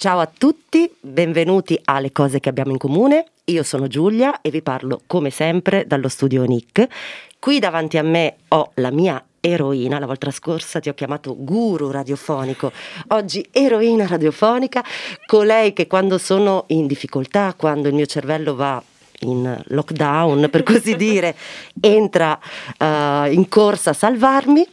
Ciao a tutti, benvenuti alle cose che abbiamo in comune. Io sono Giulia e vi parlo come sempre dallo studio Nick. Qui davanti a me ho la mia eroina, la volta scorsa ti ho chiamato guru radiofonico, oggi eroina radiofonica, colei che quando sono in difficoltà, quando il mio cervello va in lockdown per così dire, entra uh, in corsa a salvarmi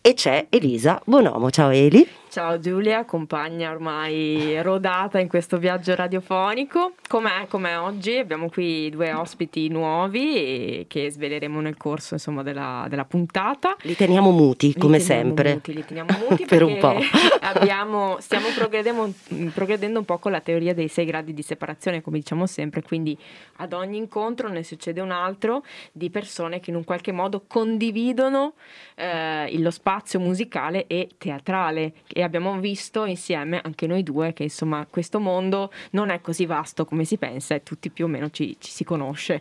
e c'è Elisa Bonomo. Ciao Eli. Ciao Giulia, compagna ormai rodata in questo viaggio radiofonico. Com'è, com'è oggi? Abbiamo qui due ospiti nuovi che sveleremo nel corso insomma, della, della, puntata. Li teniamo muti, li come teniamo sempre. Muti, li teniamo muti per un po'. abbiamo, stiamo progredendo, un po' con la teoria dei sei gradi di separazione, come diciamo sempre, quindi ad ogni incontro ne succede un altro di persone che in un qualche modo condividono eh, lo spazio musicale e teatrale e abbiamo visto insieme anche noi due che insomma questo mondo non è così vasto come si pensa e tutti più o meno ci, ci si conosce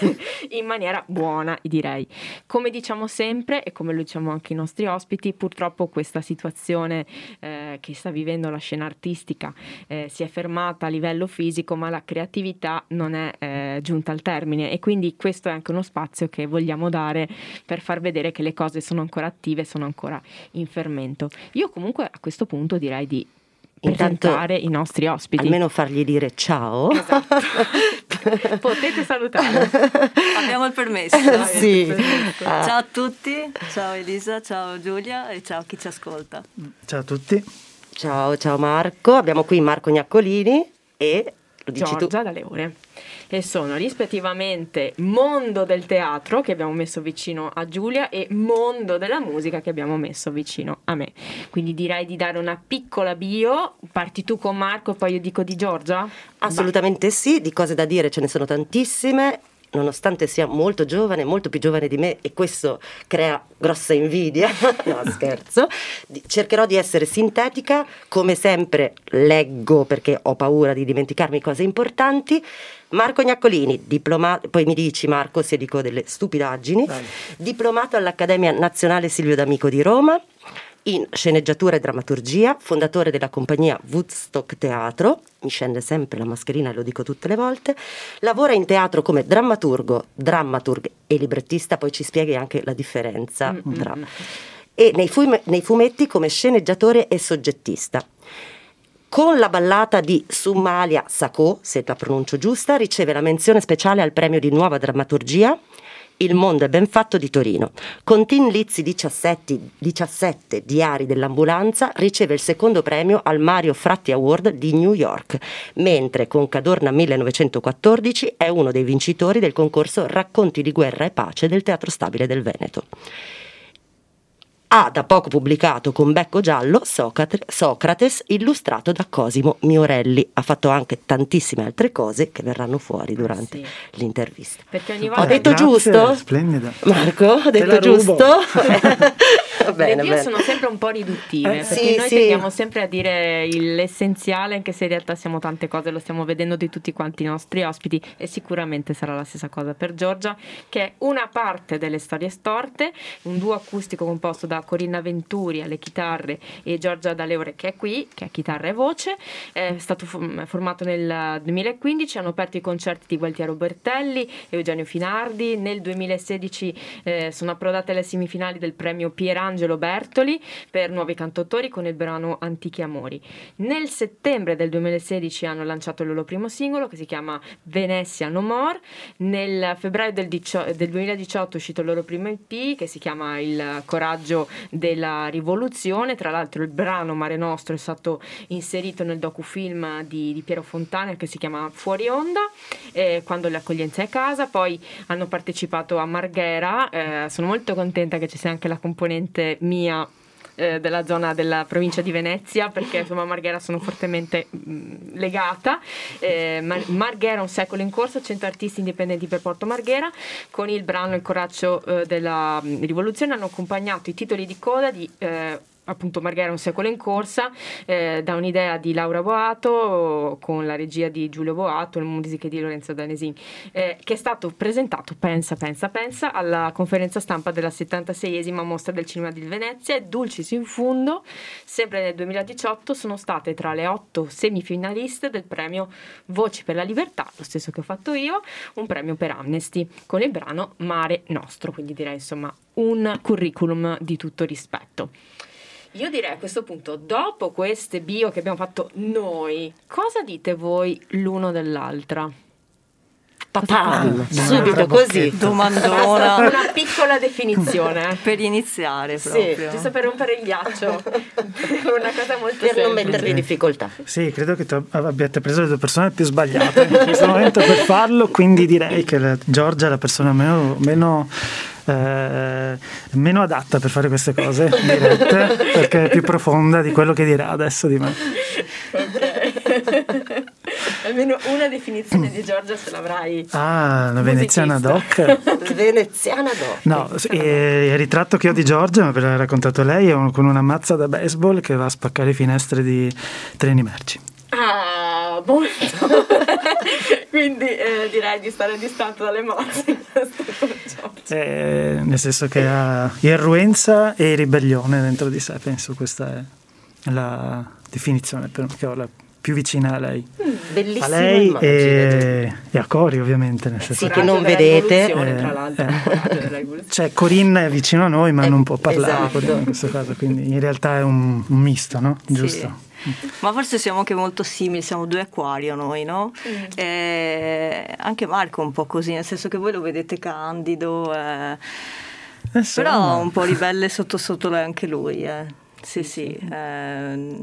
in maniera buona direi. Come diciamo sempre e come lo diciamo anche i nostri ospiti, purtroppo questa situazione eh, che sta vivendo la scena artistica eh, si è fermata a livello fisico ma la creatività non è eh, giunta al termine e quindi questo è anche uno spazio che vogliamo dare per far vedere che le cose sono ancora attive, sono ancora in fermento. Io comunque a questo punto direi di presentare i nostri ospiti. Almeno fargli dire ciao. Esatto. Potete salutare. Abbiamo il permesso. sì. Il permesso. Ciao a tutti, ciao Elisa, ciao Giulia e ciao chi ci ascolta. Ciao a tutti. Ciao, ciao Marco. Abbiamo qui Marco Gnaccolini e lo dici Giorgia tu. da Leone e sono rispettivamente mondo del teatro che abbiamo messo vicino a Giulia e mondo della musica che abbiamo messo vicino a me. Quindi direi di dare una piccola bio. Parti tu con Marco e poi io dico di Giorgia? Assolutamente Vai. sì, di cose da dire ce ne sono tantissime nonostante sia molto giovane, molto più giovane di me e questo crea grossa invidia, no scherzo, cercherò di essere sintetica, come sempre leggo perché ho paura di dimenticarmi cose importanti. Marco Gnaccolini, diplomato, poi mi dici Marco se dico delle stupidaggini, Dai. diplomato all'Accademia Nazionale Silvio D'Amico di Roma, in sceneggiatura e drammaturgia, fondatore della compagnia Woodstock Teatro, mi scende sempre la mascherina e lo dico tutte le volte, lavora in teatro come drammaturgo, drammaturg e librettista, poi ci spieghi anche la differenza mm-hmm. tra... e nei, fume, nei fumetti come sceneggiatore e soggettista. Con la ballata di Sumalia Sacco, se la pronuncio giusta, riceve la menzione speciale al premio di nuova drammaturgia il mondo è ben fatto di Torino. Con Tin Lizzi 17, 17 Diari dell'ambulanza riceve il secondo premio al Mario Fratti Award di New York, mentre con Cadorna 1914 è uno dei vincitori del concorso Racconti di guerra e pace del Teatro Stabile del Veneto ha da poco pubblicato con becco giallo Socrates illustrato da Cosimo Miorelli. Ha fatto anche tantissime altre cose che verranno fuori durante sì. l'intervista. Perché ogni volta... Ho detto Grazie, giusto? Splendida. Marco, ho detto giusto? bene, Le bene. sono sempre un po' riduttive, eh, perché sì, noi sì. tendiamo sempre a dire l'essenziale, anche se in realtà siamo tante cose, lo stiamo vedendo di tutti quanti i nostri ospiti e sicuramente sarà la stessa cosa per Giorgia, che è una parte delle storie storte, un duo acustico composto da Corinna Venturi alle chitarre e Giorgia D'Aleore che è qui, che è chitarra e voce, è stato formato nel 2015, hanno aperto i concerti di Gualtiero Bertelli e Eugenio Finardi, nel 2016 eh, sono approdate alle semifinali del premio Pierangelo Bertoli per nuovi cantautori con il brano Antichi Amori. Nel settembre del 2016 hanno lanciato il loro primo singolo che si chiama Venezia No More, nel febbraio del, del 2018 è uscito il loro primo EP che si chiama Il Coraggio della rivoluzione. Tra l'altro il brano Mare Nostro è stato inserito nel docufilm di, di Piero Fontana che si chiama Fuori Onda, eh, quando l'accoglienza è a casa. Poi hanno partecipato a Marghera, eh, sono molto contenta che ci sia anche la componente mia eh, della zona della provincia di Venezia perché insomma a Marghera sono fortemente mh, mm, legata. Eh, Mar- Marghera un secolo in corso 100 artisti indipendenti per Porto Marghera. Con il brano Il coraggio eh, della mm, rivoluzione hanno accompagnato i titoli di coda di eh, appunto Marghera un secolo in corsa, eh, da un'idea di Laura Boato con la regia di Giulio Boato, le musiche di Lorenzo Danesini, eh, che è stato presentato, pensa, pensa, pensa, alla conferenza stampa della 76esima mostra del cinema di Venezia e Dulcis in Fundo, sempre nel 2018, sono state tra le otto semifinaliste del premio Voci per la Libertà, lo stesso che ho fatto io, un premio per Amnesty, con il brano Mare Nostro, quindi direi insomma un curriculum di tutto rispetto. Io direi a questo punto, dopo queste bio che abbiamo fatto noi, cosa dite voi l'uno dell'altra? Papam, subito così. Domandona. Una piccola definizione. per iniziare proprio. Sì, giusto per rompere il ghiaccio. Una cosa molto Per semplice. non mettervi in difficoltà. Sì, credo che tu abbiate preso le due persone più sbagliate in questo momento per farlo, quindi direi che la, Giorgia è la persona meno, meno eh, meno adatta per fare queste cose dirette perché è più profonda di quello che dirà adesso di me. Ok. Almeno una definizione di Giorgia ce l'avrai. Ah, la veneziana doc. veneziana doc. No, e il ritratto che ho di Giorgia, me l'ha raccontato lei, è con una mazza da baseball che va a spaccare finestre di treni merci. Ah, molto. Quindi eh, direi di stare distante dalle mazze. Eh, nel senso che ha irruenza e ribellione dentro di sé, penso questa è la definizione che ho la più vicina a lei. Bellissima a lei e, e a Cori ovviamente. Nel senso Sì, che non vedete. Eh, tra l'altro. eh. Cioè Corinne è vicino a noi ma Eh, non può parlare esatto. In questo caso, quindi in realtà è un, un misto, no? Giusto? Ma forse siamo anche molto simili, siamo due acquario noi, no? Mm. E anche Marco è un po' così, nel senso che voi lo vedete candido, eh, Eh, però un po' ribelle sotto sotto lo è anche lui, eh. Sì, sì. eh,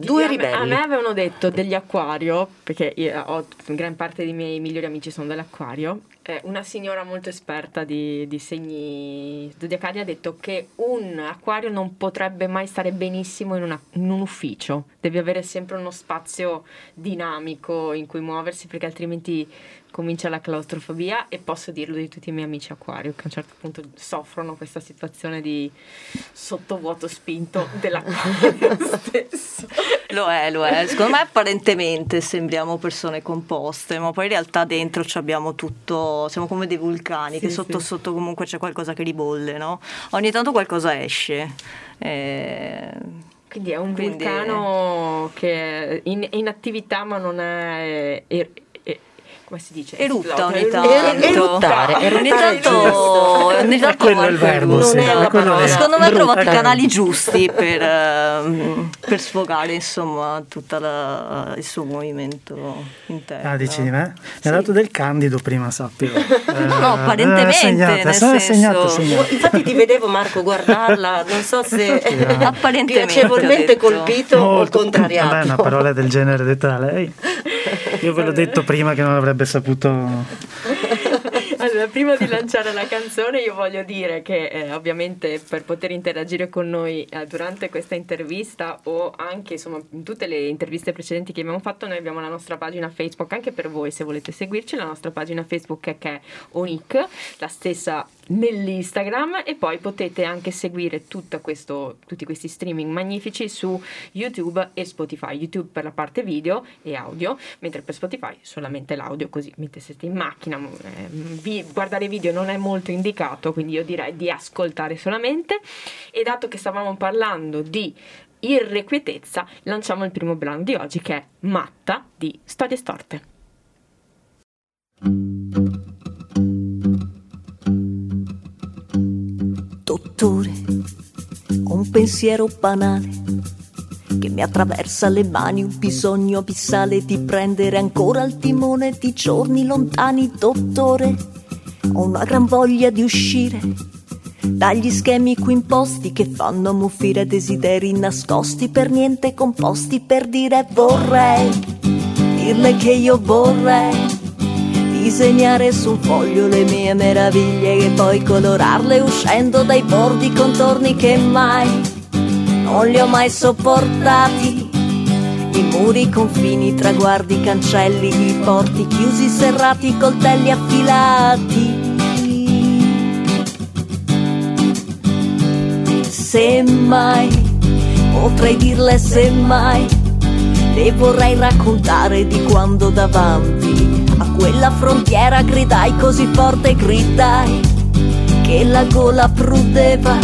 Due ribelli. A me avevano detto degli acquario, perché io ho gran parte dei miei migliori amici sono dell'acquario. eh, una signora molto esperta di, di segni zodiacali ha detto che un acquario non potrebbe mai stare benissimo in, una- in un ufficio, deve avere sempre uno spazio dinamico in cui muoversi, perché altrimenti comincia la claustrofobia. E posso dirlo di tutti i miei amici acquario, che a un certo punto soffrono questa situazione di sottovuoto spinto dell'acquario stesso. Lo è, lo è. Secondo me apparentemente sembriamo persone composte, ma poi in realtà dentro ci abbiamo tutto, siamo come dei vulcani, Sì, che sotto sì. sotto comunque c'è qualcosa che ribolle, no? Ogni tanto qualcosa esce. Eh, Quindi è un Quindi- vulcano che è in, in attività ma non è... er- come si dice? Erutta ogni tanto. Er- eruttare, ogni tanto, ogni tanto quello è il verbo, erutta. sì. Secondo me ha trovato i canali giusti per, ehm, per sfogare insomma tutto il suo movimento interno. Ah, dici di me? Mi ha dato del candido prima, sappilo. Eh, no, apparentemente, Segnate, nel segnato, senso- segnato. Infatti ti vedevo Marco guardarla, non so se Apparentemente, piacevolmente colpito o il contrariato. Vabbè, una parola del genere detta da lei. Io ve l'ho detto prima che non avrebbe saputo. Allora, prima di lanciare la canzone, io voglio dire che eh, ovviamente per poter interagire con noi eh, durante questa intervista o anche insomma in tutte le interviste precedenti che abbiamo fatto, noi abbiamo la nostra pagina Facebook anche per voi se volete seguirci, la nostra pagina Facebook è che è Onic, la stessa nell'Instagram e poi potete anche seguire questo, tutti questi streaming magnifici su YouTube e Spotify. YouTube per la parte video e audio, mentre per Spotify solamente l'audio, così mentre siete in macchina, eh, vi- guardare video non è molto indicato, quindi io direi di ascoltare solamente. E dato che stavamo parlando di irrequietezza, lanciamo il primo brano di oggi che è Matta di Storie Storte. Dottore, ho un pensiero banale che mi attraversa le mani, un bisogno abissale di prendere ancora il timone di giorni lontani, dottore. Ho una gran voglia di uscire dagli schemi qui imposti che fanno muffire desideri nascosti per niente composti per dire vorrei dirle che io vorrei disegnare su un foglio le mie meraviglie e poi colorarle uscendo dai bordi contorni che mai non li ho mai sopportati. I muri, confini, traguardi, cancelli, i porti chiusi, serrati, coltelli affilati. semmai potrei dirle semmai le vorrei raccontare di quando davanti quella frontiera gridai così forte gridai che la gola prudeva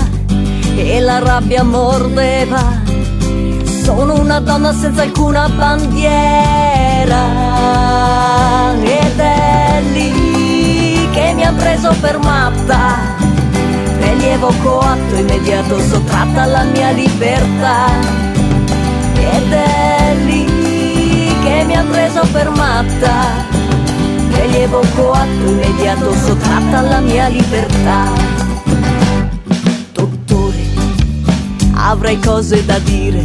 e la rabbia mordeva. Sono una donna senza alcuna bandiera ed è lì che mi ha preso per matta. Prelievo coatto immediato sottratta alla mia libertà. Ed è lì che mi ha preso per matta prelievo coatto immediato sottratta alla mia libertà. Dottore avrei cose da dire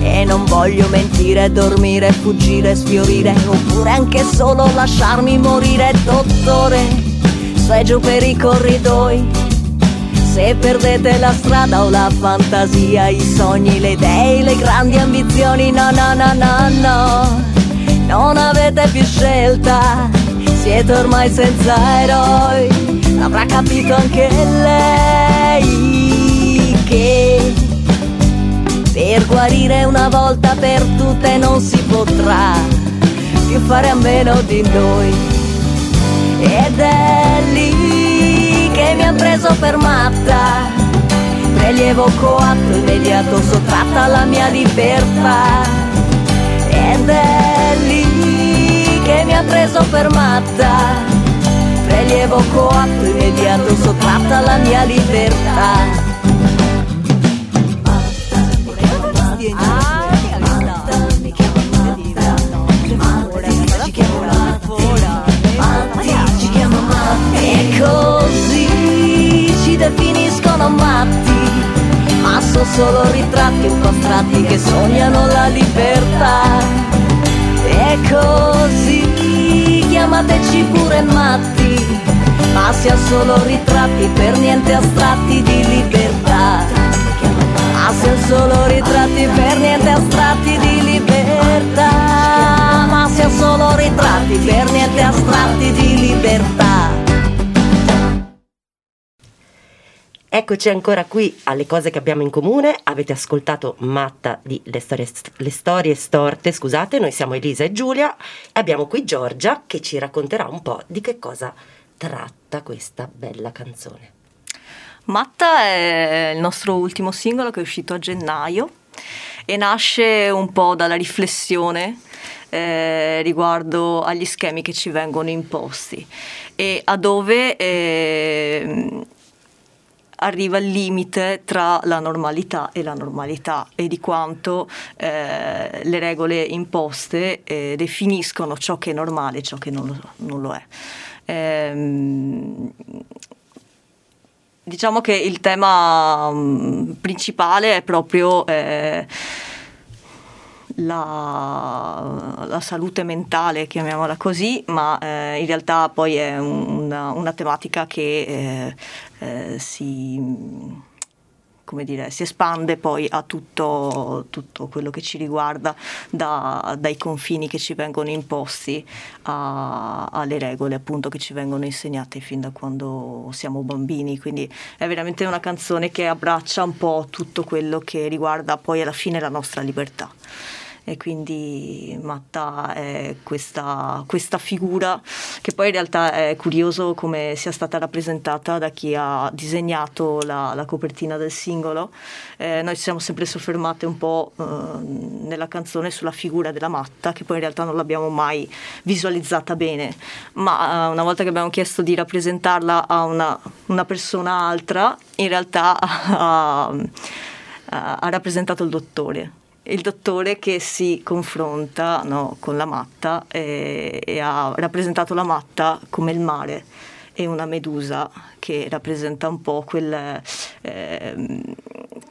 e non voglio mentire, dormire, fuggire, sfiorire Oppure anche solo lasciarmi morire. Dottore, e giù per i corridoi se perdete la strada o la fantasia, i sogni, le idee, le grandi ambizioni, no, no, no, no, no, non avete più scelta, siete ormai senza eroi, avrà capito anche lei che per guarire una volta per tutte non si potrà più fare a meno di noi. Ed è lì che mi ha preso per matta, prelievo coatto immediato sottratta alla mia libertà. Ed è lì che mi ha preso per matta, prelievo coatto immediato sottratta alla mia libertà. così ci definiscono matti, ma sono solo ritratti un po' astratti che sognano la libertà. E così chiamateci pure matti, ma siamo solo ritratti per niente astratti di libertà. Ma siamo solo ritratti per niente astratti di libertà. Ma siamo solo ritratti per niente astratti di libertà. Eccoci ancora qui alle cose che abbiamo in comune. Avete ascoltato Matta di Le storie, Le storie storte, scusate, noi siamo Elisa e Giulia e abbiamo qui Giorgia che ci racconterà un po' di che cosa tratta questa bella canzone. Matta è il nostro ultimo singolo che è uscito a gennaio e nasce un po' dalla riflessione eh, riguardo agli schemi che ci vengono imposti e a dove eh, arriva il limite tra la normalità e la normalità e di quanto eh, le regole imposte eh, definiscono ciò che è normale e ciò che non lo, non lo è. Ehm, diciamo che il tema um, principale è proprio eh, la, la, salute mentale, chiamiamola così, ma eh, in realtà poi è una, una tematica che eh, eh, si come dire, si espande poi a tutto, tutto quello che ci riguarda da, dai confini che ci vengono imposti a, alle regole appunto che ci vengono insegnate fin da quando siamo bambini. Quindi è veramente una canzone che abbraccia un po' tutto quello che riguarda poi alla fine la nostra libertà e quindi Matta è questa, questa, figura che poi in realtà è curioso come sia stata rappresentata da chi ha disegnato la, la copertina del singolo. Eh, noi ci siamo sempre soffermate un po' eh, nella canzone sulla figura della Matta che poi in realtà non l'abbiamo mai visualizzata bene, ma eh, una volta che abbiamo chiesto di rappresentarla a una, una persona altra, in realtà ha, ha rappresentato il dottore il dottore che si confronta no, con la matta e, e, ha rappresentato la matta come il mare e una medusa che rappresenta un po' quel, eh,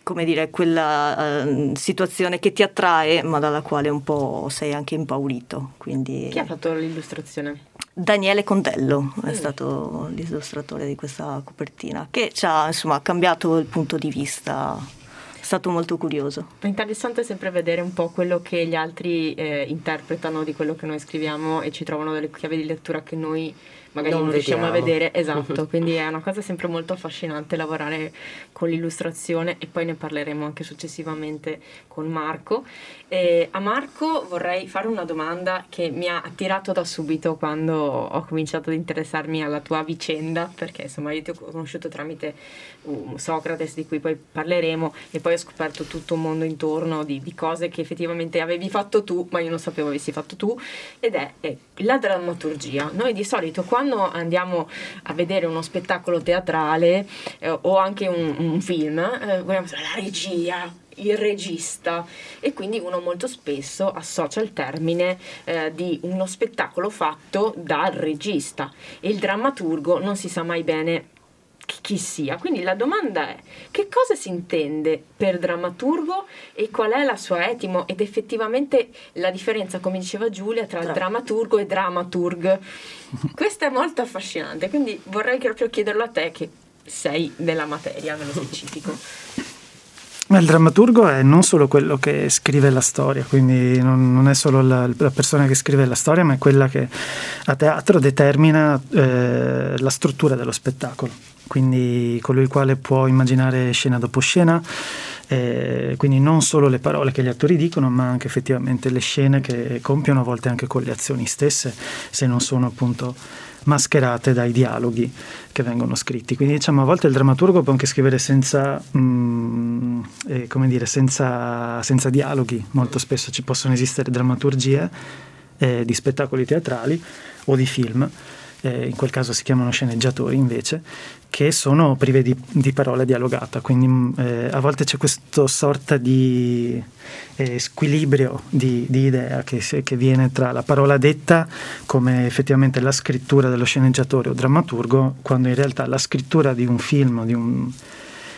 come dire, quella eh, situazione che ti attrae ma dalla quale un po' sei anche impaurito. Quindi, Chi ha fatto l'illustrazione? Daniele Condello è mm. stato l'illustratore di questa copertina che ci ha insomma, cambiato il punto di vista stato molto curioso. È interessante sempre vedere un po' quello che gli altri eh, interpretano di quello che noi scriviamo e ci trovano delle chiavi di lettura che noi magari non, non riusciamo a vedere. Esatto, quindi è una cosa sempre molto affascinante lavorare con l'illustrazione e poi ne parleremo anche successivamente con Marco. E a Marco vorrei fare una domanda che mi ha attirato da subito quando ho cominciato ad interessarmi alla tua vicenda, perché insomma io ti ho conosciuto tramite uh, Socrates di cui poi parleremo e poi ho scoperto tutto un mondo intorno di, di cose che effettivamente avevi fatto tu, ma io non sapevo avessi fatto tu, ed è, è la drammaturgia. Noi di solito quando andiamo a vedere uno spettacolo teatrale eh, o anche un, un film, eh, vogliamo la regia, il regista e quindi uno molto spesso associa il termine eh, di uno spettacolo fatto dal regista e il drammaturgo non si sa mai bene chi sia. Quindi la domanda è che cosa si intende per drammaturgo e qual è la sua etimo ed effettivamente la differenza, come diceva Giulia, tra Tra. drammaturgo e dramaturg. Questo è molto affascinante, quindi vorrei proprio chiederlo a te che sei nella materia, nello specifico. Il drammaturgo è non solo quello che scrive la storia, quindi non, non è solo la, la, persona che scrive la storia, ma è quella che a teatro determina eh, la struttura dello spettacolo. Quindi colui il quale può immaginare scena dopo scena, eh, quindi non solo le parole che gli attori dicono, ma anche effettivamente le scene che compiono, a volte anche con le azioni stesse, se non sono appunto mascherate dai dialoghi che vengono scritti. Quindi diciamo a volte il drammaturgo può anche scrivere senza, mm, eh, dire, senza, senza, dialoghi, molto spesso ci possono esistere drammaturgie eh, di spettacoli teatrali o di film. Eh, in quel caso si chiamano sceneggiatori invece, che sono prive di, di parola dialogata, quindi mm, eh, a volte c'è questa sorta di eh, squilibrio di, di idea che, che, viene tra la parola detta come effettivamente la scrittura dello sceneggiatore o drammaturgo, quando in realtà la scrittura di un film, di un,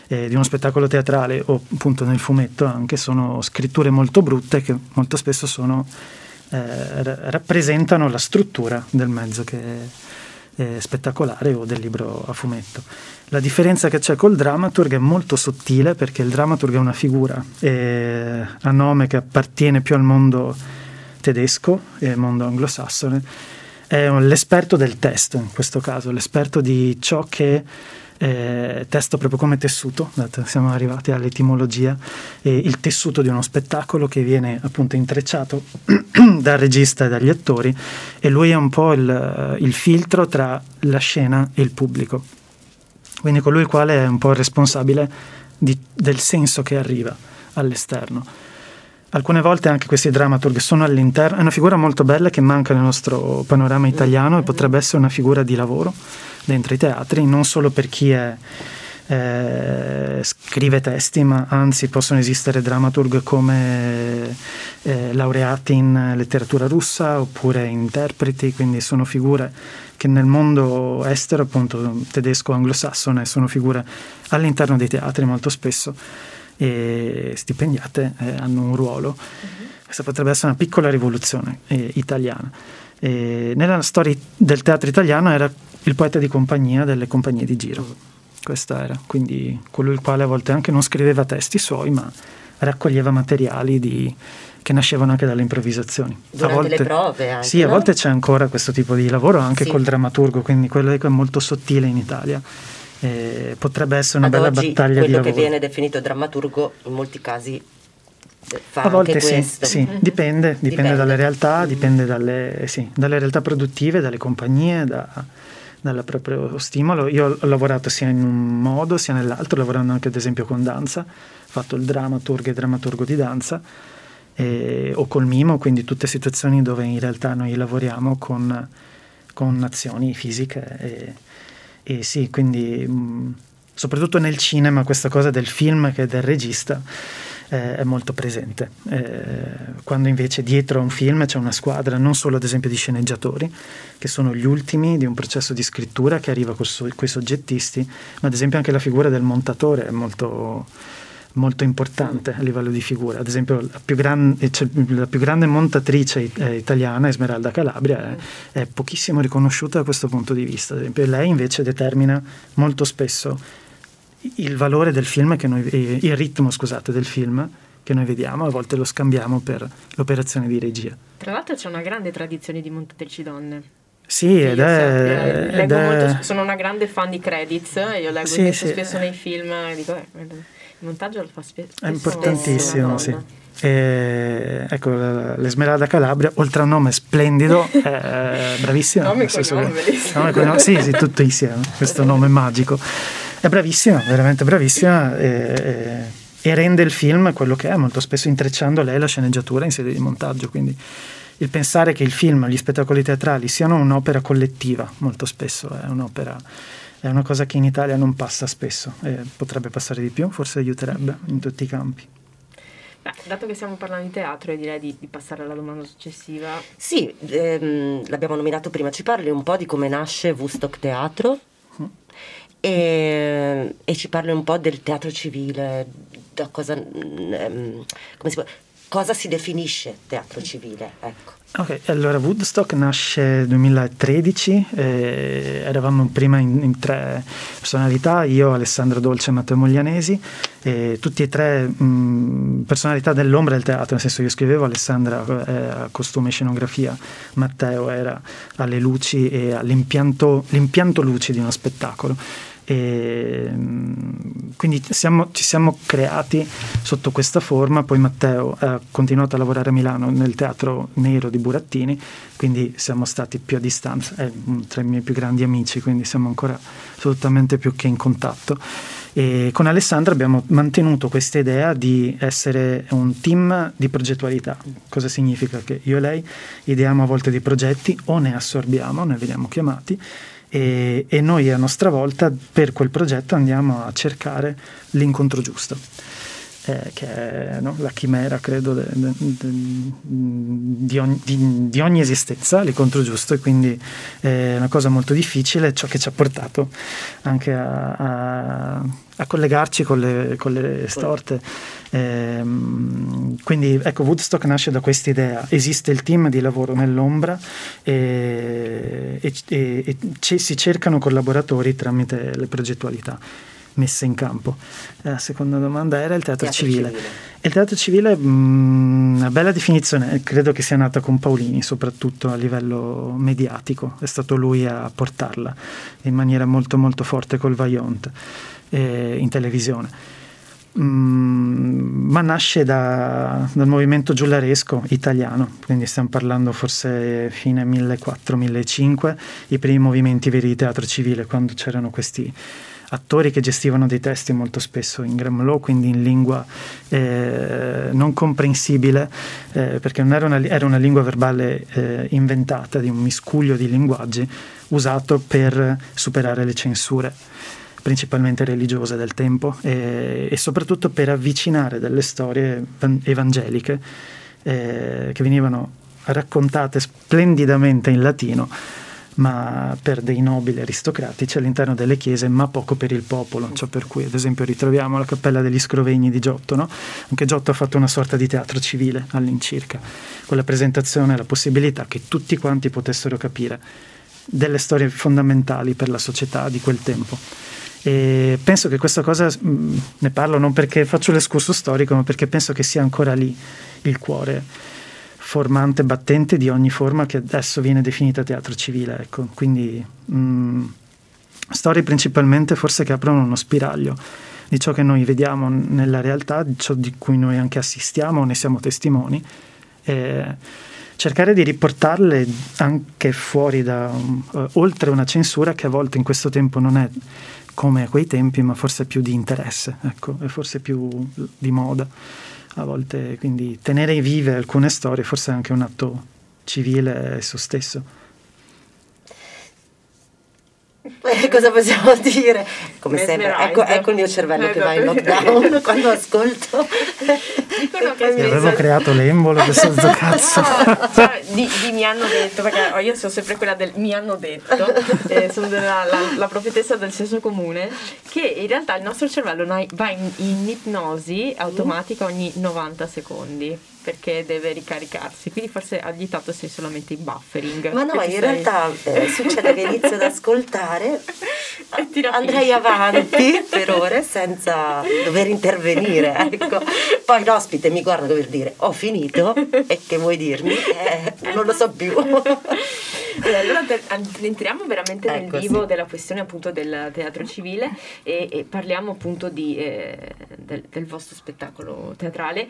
eh, di uno spettacolo teatrale o appunto nel fumetto anche sono scritture molto brutte che molto spesso sono, eh, rappresentano la struttura del mezzo che eh, spettacolare o del libro a fumetto. La differenza che c'è col dramaturg è molto sottile perché il dramaturg è una figura eh, a nome che appartiene più al mondo tedesco e al mondo anglosassone. È l'esperto del testo in questo caso, l'esperto di ciò che eh, testo proprio come tessuto, siamo arrivati all'etimologia, eh, il tessuto di uno spettacolo che viene appunto intrecciato dal regista e dagli attori e lui è un po' il, il filtro tra la scena e il pubblico. Quindi colui il quale è un po' il responsabile di, del senso che arriva all'esterno. Alcune volte anche questi dramaturg sono all'interno, è una figura molto bella che manca nel nostro panorama italiano e potrebbe essere una figura di lavoro dentro i teatri, non solo per chi è, eh, scrive testi, ma anzi possono esistere dramaturg come eh, laureati in letteratura russa oppure interpreti, quindi sono figure che nel mondo estero, appunto tedesco anglosassone, sono figure all'interno dei teatri molto spesso e stipendiate, eh, hanno un ruolo. Mm-hmm. Questa potrebbe essere una piccola rivoluzione eh, italiana. E nella storia del teatro italiano era il poeta di compagnia delle compagnie di giro. Questo era, quindi colui il quale a volte anche non scriveva testi suoi, ma raccoglieva materiali di, che nascevano anche dalle improvvisazioni. Durante a volte, le prove anche, Sì, no? a volte c'è ancora questo tipo di lavoro anche sì. col drammaturgo, quindi quello è molto sottile in Italia. Eh, potrebbe essere una Ad bella oggi, battaglia. Quello che viene definito drammaturgo in molti casi fa a volte sì, sì, dipende, dipende, dipende, dalle realtà, dipende dalle, sì, dalle, realtà produttive, dalle compagnie, da, dal proprio stimolo. Io ho lavorato sia in un modo sia nell'altro, lavorando anche ad esempio con danza, ho fatto il drammaturgo e drammaturgo di danza, e, o col mimo, quindi tutte situazioni dove in realtà noi lavoriamo con, con azioni fisiche. E, e sì, quindi mh, soprattutto nel cinema questa cosa del film che del regista eh, è molto presente. Eh, quando invece dietro a un film c'è una squadra, non solo ad esempio di sceneggiatori, che sono gli ultimi di un processo di scrittura che arriva con so- quei soggettisti, ma ad esempio anche la figura del montatore è molto molto importante a livello di figura. Ad esempio, la più, gran, cioè, la più grande montatrice eh, italiana, Esmeralda Calabria, è, è, pochissimo riconosciuta da questo punto di vista. Ad esempio, lei invece determina molto spesso il valore del film che noi, eh, il ritmo scusate, del film che noi vediamo, a volte lo scambiamo per l'operazione di regia. Tra l'altro c'è una grande tradizione di montatrici donne. Sì, ed è, ed è... Molto, sono una grande fan di credits io leggo sì, sì. spesso nei film e dico, eh, il montaggio lo fa spesso. È importantissimo, sì. E, ecco, l'Esmeralda Calabria, oltre a un nome splendido, è bravissima. Nome e cognome, nome, cognome, sì, sì, tutto insieme, questo nome magico. È bravissima, veramente bravissima e, e rende il film quello che è, molto spesso intrecciando lei la sceneggiatura in sede di montaggio, quindi il pensare che il film, gli spettacoli teatrali siano un'opera collettiva, molto spesso è un'opera, è una cosa che in Italia non passa spesso e potrebbe passare di più, forse aiuterebbe in tutti i campi. Beh, dato che stiamo parlando di teatro, direi di, di passare alla domanda successiva. Sì, ehm, l'abbiamo nominato prima, ci parli un po' di come nasce Woodstock Teatro mm. e, e, ci parli un po' del teatro civile, da cosa, ehm, come si può, cosa si definisce teatro civile? Ecco. Ok, allora Woodstock nasce nel 2013, eh, eravamo prima in, in, tre personalità, io, Alessandro Dolce e Matteo Moglianesi, eh, tutti e tre mh, personalità dell'ombra del teatro, nel senso io scrivevo, Alessandra eh, costume e scenografia, Matteo era alle luci e all'impianto luci di uno spettacolo. E, mm, quindi siamo, ci siamo creati sotto questa forma, poi Matteo ha continuato a lavorare a Milano nel teatro nero di Burattini, quindi siamo stati più a distanza, è tra i miei più grandi amici, quindi siamo ancora assolutamente più che in contatto. E con Alessandra abbiamo mantenuto questa idea di essere un team di progettualità. Cosa significa? Che io e lei ideiamo a volte dei progetti o ne assorbiamo, ne veniamo chiamati, e, e noi a nostra volta per quel progetto andiamo a cercare l'incontro giusto. Eh, che è no, la chimera, credo, de, de, de, di, ogni, di, di, ogni, esistenza, l'incontro giusto, e quindi è una cosa molto difficile, ciò che ci ha portato anche a, a, a collegarci con le, con le storte. Eh, quindi ecco, Woodstock nasce da questa idea, esiste il team di lavoro nell'ombra e, e, e, e si cercano collaboratori tramite le progettualità messe in campo. La seconda domanda era il teatro, teatro civile. civile. Il teatro civile, mh, mm, una bella definizione, credo che sia nata con Paolini, soprattutto a livello mediatico, è stato lui a portarla in maniera molto molto forte col Vaillant eh, in televisione. Mm, ma nasce da, dal movimento giullaresco italiano, quindi stiamo parlando forse fine 1400-1500, i primi movimenti veri di teatro civile, quando c'erano questi attori che gestivano dei testi molto spesso in gremlò, quindi in lingua eh, non comprensibile, eh, perché non era una, era una lingua verbale eh, inventata, di un miscuglio di linguaggi usato per superare le censure principalmente religiose del tempo e, e soprattutto per avvicinare delle storie evangeliche eh, che venivano raccontate splendidamente in latino ma per dei nobili aristocratici all'interno delle chiese, ma poco per il popolo. Ciò per cui, ad esempio, ritroviamo la cappella degli Scrovegni di Giotto. No? Anche Giotto ha fatto una sorta di teatro civile all'incirca, con la presentazione e la possibilità che tutti quanti potessero capire delle storie fondamentali per la società di quel tempo. E penso che questa cosa mh, ne parlo non perché faccio l'escurso storico, ma perché penso che sia ancora lì il cuore formante, battente di ogni forma che adesso viene definita teatro civile. Ecco. Quindi mh, storie principalmente forse che aprono uno spiraglio di ciò che noi vediamo nella realtà, di ciò di cui noi anche assistiamo, ne siamo testimoni. E cercare di riportarle anche fuori da, uh, oltre una censura che a volte in questo tempo non è come a quei tempi, ma forse più di interesse, ecco, e forse più di moda a volte, quindi tenere vive alcune storie forse è anche un atto civile esso stesso. Cosa possiamo dire? Come sempre, ecco, ecco, il mio cervello eh, che va in lockdown quando ascolto. Dicono che mi avevo creato l'embolo questo cazzo. cioè, di, di, mi hanno detto, perché io sono sempre quella del mi hanno detto, eh, sono della, la, la, profetessa del senso comune, che in realtà il nostro cervello va in, in ipnosi automatica ogni 90 secondi perché deve ricaricarsi. Quindi forse agli tanto sei solamente in buffering. Ma no, in sei... realtà eh, succede che inizio ad ascoltare, andrei avanti per ore senza dover intervenire. Ecco. Poi l'ospite mi guarda per dire ho finito e che vuoi dirmi? Eh, non lo so più. allora entriamo veramente nel ecco, vivo sì. della questione appunto del teatro civile e, e parliamo appunto di, eh, del, del vostro spettacolo teatrale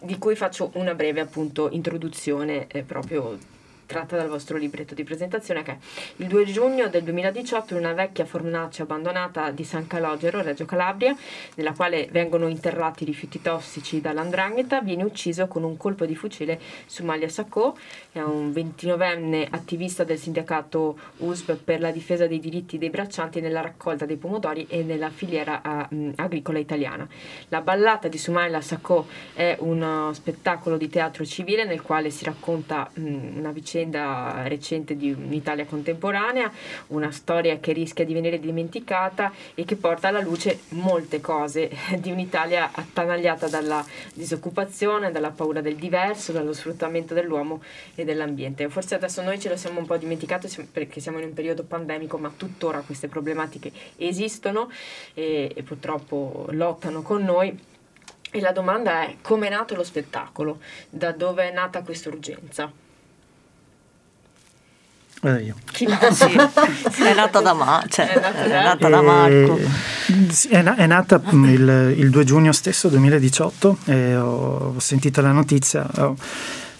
di cui faccio una breve appunto introduzione eh, proprio tratta dal vostro libretto di presentazione che il 2 giugno del 2018 in una vecchia fornace abbandonata di San Calogero, Reggio Calabria, nella quale vengono interrati rifiuti tossici dall'andrangheta, viene ucciso con un colpo di fucile Sumalia Sacco, è un 29enne attivista del sindacato USP per la difesa dei diritti dei braccianti nella raccolta dei pomodori e nella filiera uh, agricola italiana. La ballata di Sumalia Sacco è uno spettacolo di teatro civile nel quale si racconta um, una vicenda vicenda recente di un'Italia contemporanea, una storia che rischia di venire dimenticata e che porta alla luce molte cose di un'Italia attanagliata dalla disoccupazione, dalla paura del diverso, dallo sfruttamento dell'uomo e dell'ambiente. Forse adesso noi ce lo siamo un po' dimenticato perché siamo in un periodo pandemico, ma tuttora queste problematiche esistono e, e purtroppo lottano con noi. E la domanda è come è nato lo spettacolo? Da dove è nata questa urgenza? Eh, io. Chi sì. è nata da, Ma, cioè, è nata da, da Marco. È, è nata mm, il, il, 2 giugno stesso 2018 e ho, ho sentito la notizia. Ho,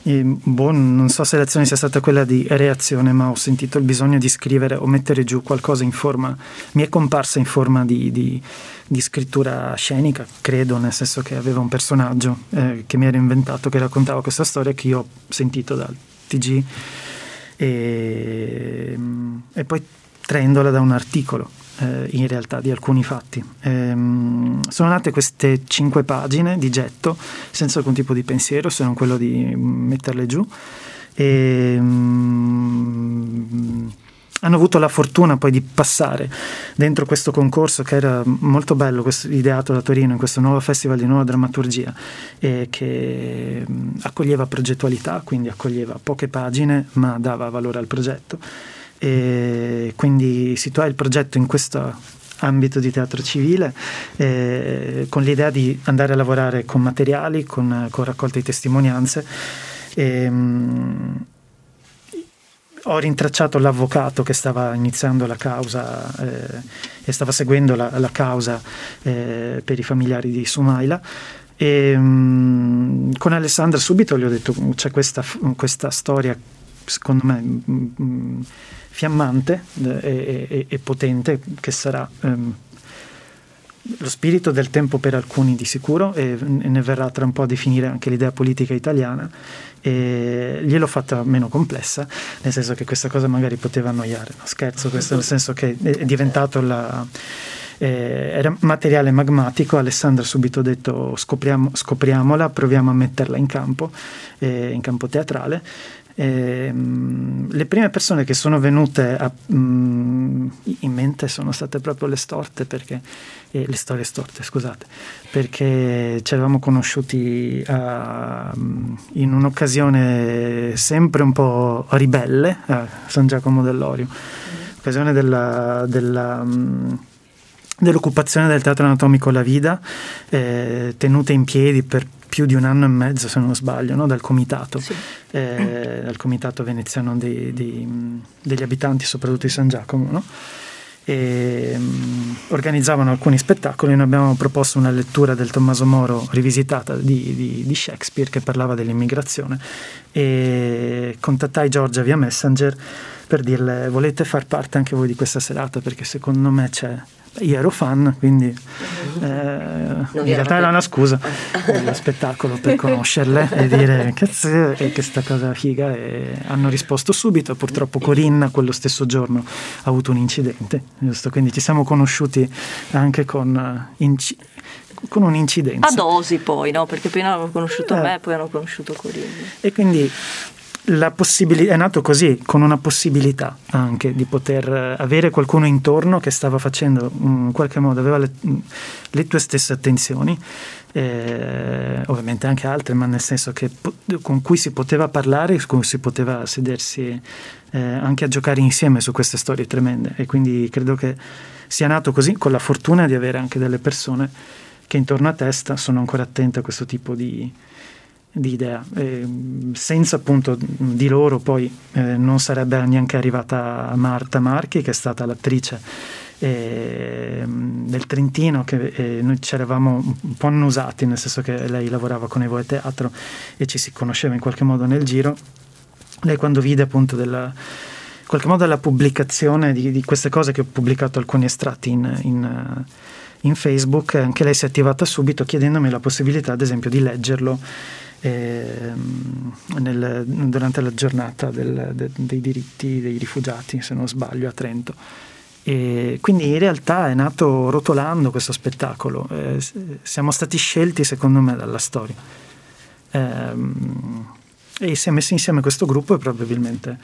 boh, non so se l'azione sia stata quella di reazione, ma ho sentito il bisogno di scrivere o mettere giù qualcosa in forma, mi è comparsa in forma di, di, di scrittura scenica, credo, nel senso che aveva un personaggio eh, che mi era inventato, che raccontava questa storia che io ho sentito dal TG e, e poi traendola da un articolo eh, in realtà di alcuni fatti. Ehm, sono nate queste cinque pagine di getto senza alcun tipo di pensiero se non quello di metterle giù. E, mm, hanno avuto la fortuna poi di passare dentro questo concorso che era molto bello, questo, ideato da Torino in questo nuovo festival di nuova drammaturgia e che accoglieva progettualità, quindi accoglieva poche pagine ma dava valore al progetto. E quindi situare il progetto in questo ambito di teatro civile eh, con l'idea di andare a lavorare con materiali, con, con raccolta di testimonianze e, ho rintracciato l'avvocato che stava iniziando la causa eh, e stava seguendo la, la causa eh, per i familiari di Sumaila. E mh, mm, con Alessandra subito gli ho detto c'è questa, questa storia secondo me mh, mm, fiammante eh, e, e, e, potente che sarà ehm, lo spirito del tempo per alcuni di sicuro e ne verrà tra un po' a definire anche l'idea politica italiana e gliel'ho fatta meno complessa nel senso che questa cosa magari poteva annoiare. No, scherzo questo nel senso che è diventato la eh, era materiale magmatico. Alessandra ha subito detto scopriamo, scopriamola proviamo a metterla in campo eh, in campo teatrale eh, le prime persone che sono venute a, mm, in mente sono state proprio le storte, perché, eh, le storie storte, scusate, perché ci avevamo conosciuti a, mm, in un'occasione sempre un po' ribelle a San Giacomo dell'Orio, occasione della, della mm, dell'occupazione del teatro anatomico La Vida, eh, tenute in piedi per più di un anno e mezzo, se non sbaglio, no? dal comitato, sì. eh, dal comitato veneziano di, di, degli abitanti, soprattutto di San Giacomo. No? E, um, organizzavano alcuni spettacoli. Noi abbiamo proposto una lettura del Tommaso Moro rivisitata di, di, di Shakespeare che parlava dell'immigrazione e contattai Giorgia via Messenger per dirle volete far parte anche voi di questa serata perché secondo me c'è io ero fan, quindi eh, in realtà era una scusa dello spettacolo per conoscerle e dire cazzo è questa cosa figa e hanno risposto subito. Purtroppo Corinna quello stesso giorno ha avuto un incidente, giusto? Quindi ci siamo conosciuti anche con, eh, inci- con un'incidenza. A dosi poi, no? Perché prima hanno conosciuto eh. me poi hanno conosciuto Corinna. E quindi è nato così, con una possibilità anche di poter eh, avere qualcuno intorno che stava facendo mm, in qualche modo, aveva le, mm, le tue stesse attenzioni eh, ovviamente anche altre, ma nel senso che con cui si poteva parlare, con cui si poteva sedersi eh, anche a giocare insieme su queste storie tremende. E quindi credo che sia nato così, con la fortuna di avere anche delle persone che intorno a testa sono ancora attente a questo tipo di, di idea. E senza appunto di loro poi eh, non sarebbe neanche arrivata Marta Marchi, che è stata l'attrice eh, del Trentino, che eh, noi ci eravamo un po' annusati, nel senso che lei lavorava con Evo e Teatro e ci si conosceva in qualche modo nel giro. Lei quando vide appunto della, in qualche modo la pubblicazione di, di, queste cose che ho pubblicato alcuni estratti in, in in Facebook, anche lei si è attivata subito chiedendomi la possibilità ad esempio di leggerlo eh, nel, durante la giornata del, de, dei diritti dei rifugiati, se non sbaglio, a Trento. E quindi in realtà è nato rotolando questo spettacolo. Eh, siamo stati scelti, secondo me, dalla storia. Eh, e si è messo insieme questo gruppo e probabilmente,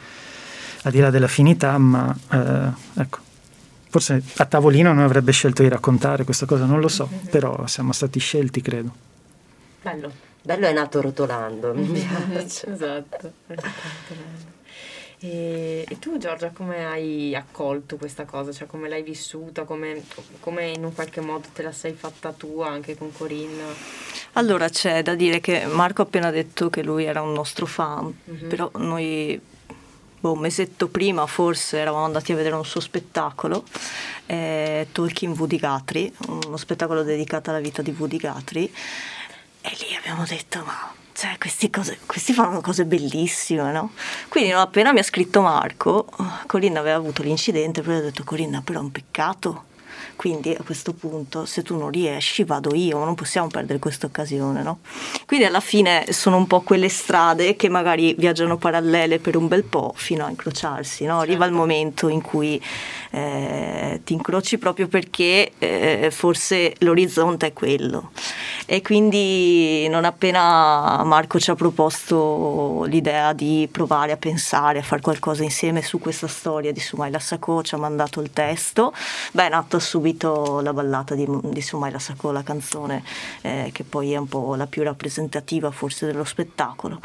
al di là dell'affinità, ma eh, ecco, forse a tavolino non avrebbe scelto di raccontare questa cosa, non lo so, però siamo stati scelti, credo. Bello. Bello è nato rotolando, mi piace. esatto. E, e, tu Giorgia come hai accolto questa cosa? Cioè come l'hai vissuta? Come, come, in un qualche modo te la sei fatta tua anche con Corinna? Allora c'è da dire che Marco ha appena detto che lui era un nostro fan, mm-hmm. però noi boh, un mesetto prima forse eravamo andati a vedere un suo spettacolo, eh, Talking Woody Guthrie, uno spettacolo dedicato alla vita di Woody Guthrie e lì abbiamo detto, ma cioè, cose, questi fanno cose bellissime, no? Quindi non appena mi ha scritto Marco, Corinna aveva avuto l'incidente, poi ho detto, Corinna, però è un peccato quindi a questo punto, se tu non riesci, vado io, non possiamo perdere questa occasione, no? Quindi alla fine sono un po' quelle strade che magari viaggiano parallele per un bel po' fino a incrociarsi, no? Arriva il certo. momento in cui eh, ti incroci proprio perché eh, forse l'orizzonte è quello. E quindi non appena Marco ci ha proposto l'idea di provare a pensare, a fare qualcosa insieme su questa storia di Sumaila Sacco, ci ha mandato il testo, beh è nata subito la ballata di, di Sumaila Sacco, la canzone eh, che poi è un po' la più rappresentativa forse dello spettacolo.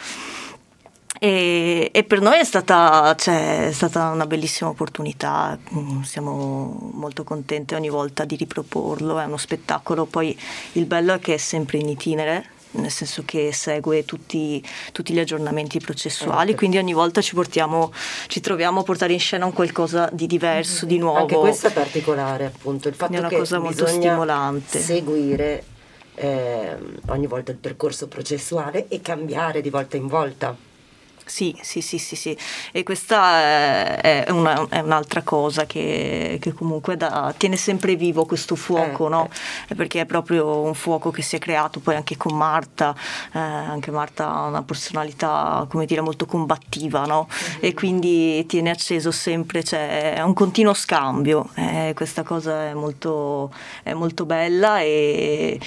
E, e, per noi è stata, cioè, è stata, una bellissima opportunità, mm, siamo molto contenti ogni volta di riproporlo, è uno spettacolo, poi il bello è che è sempre in itinere, nel senso che segue tutti, tutti gli aggiornamenti processuali, okay. quindi ogni volta ci, portiamo, ci troviamo a portare in scena un qualcosa di diverso, mm-hmm. di nuovo. Anche questo è particolare, appunto, il fatto è una che cosa molto stimolante. seguire eh, ogni volta il percorso processuale e cambiare di volta in volta. Sì, sì, sì, sì, sì. E questa è, una, è un'altra cosa che, che comunque da, tiene sempre vivo questo fuoco, eh, no? Eh. Perché è proprio un fuoco che si è creato poi anche con Marta, eh, anche Marta ha una personalità, come dire, molto combattiva, no? Mm-hmm. E quindi tiene acceso sempre, cioè è un continuo scambio, eh, questa cosa è molto, è molto bella e,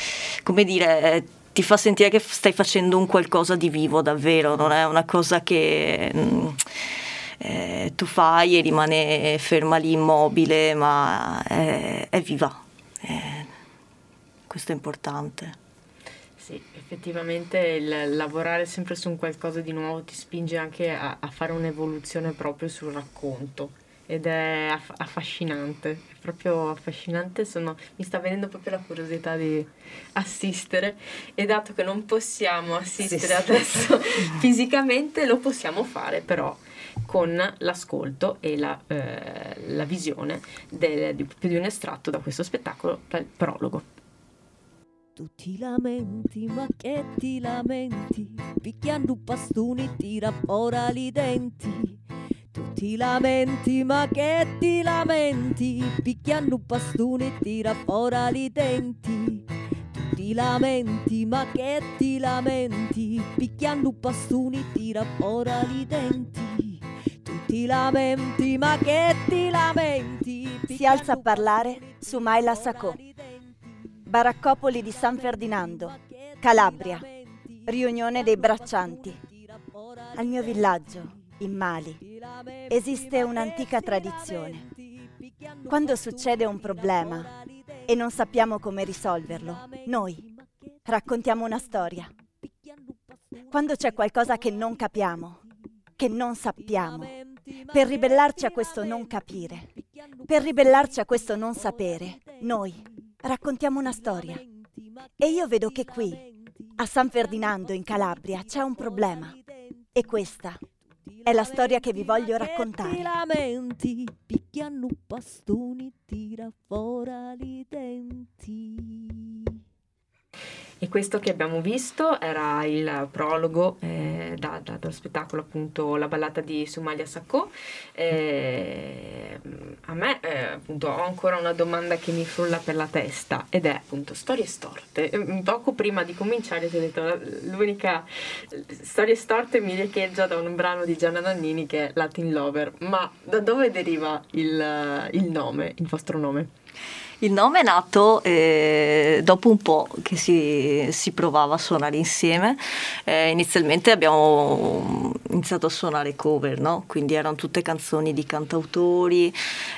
come dire ti fa sentire che stai facendo un qualcosa di vivo davvero, non è una cosa che mm, eh, tu fai e rimane ferma lì immobile, ma è, è viva. Eh, questo è importante. Sì, effettivamente il lavorare sempre su un qualcosa di nuovo ti spinge anche a, a fare un'evoluzione proprio sul racconto ed è aff- affascinante, è proprio affascinante, Sono, mi sta venendo proprio la curiosità di assistere e dato che non possiamo assistere sì, adesso fisicamente lo possiamo fare però con l'ascolto e la, eh, la visione del, di, di un estratto da questo spettacolo, dal prologo. Tu ti lamenti, ma che ti lamenti? Picchiando bastoni, tira fuori i denti. Tu ti lamenti, ma che ti lamenti? Picchiando un bastone e tira fuori i denti. Tu ti lamenti, ma che ti lamenti? Picchiando un bastone e tira fuori i denti. Tu ti lamenti, ma che ti lamenti? Si alza a parlare su Maila Sacco. Baraccopoli di San Ferdinando, Calabria. Riunione dei braccianti. Al mio villaggio in Mali esiste un'antica tradizione. Quando succede un problema e non sappiamo come risolverlo, noi, raccontiamo una storia. Quando c'è qualcosa che non capiamo, che non sappiamo, per ribellarci a questo non capire, per ribellarci a questo non sapere, noi raccontiamo una storia. E io vedo che qui, a San Ferdinando in Calabria, c'è un problema. E questa è la storia che vi voglio raccontare. Ti lamenti, picchiano bastoni, tira fuori i denti. E questo che abbiamo visto era il prologo eh, da, da, dallo spettacolo appunto La ballata di Somalia Sacco. Eh, a me eh, appunto ho ancora una domanda che mi frulla per la testa ed è appunto storie storte. Eh, poco prima di cominciare ti ho detto l'unica storie storte mi riecheggia da un brano di Gianna Nannini che è Latin Lover, ma da dove deriva il, il nome, il vostro nome? Il nome è nato eh, dopo un po' che si, si, provava a suonare insieme. Eh, inizialmente abbiamo iniziato a suonare cover, no? quindi erano tutte canzoni di cantautori.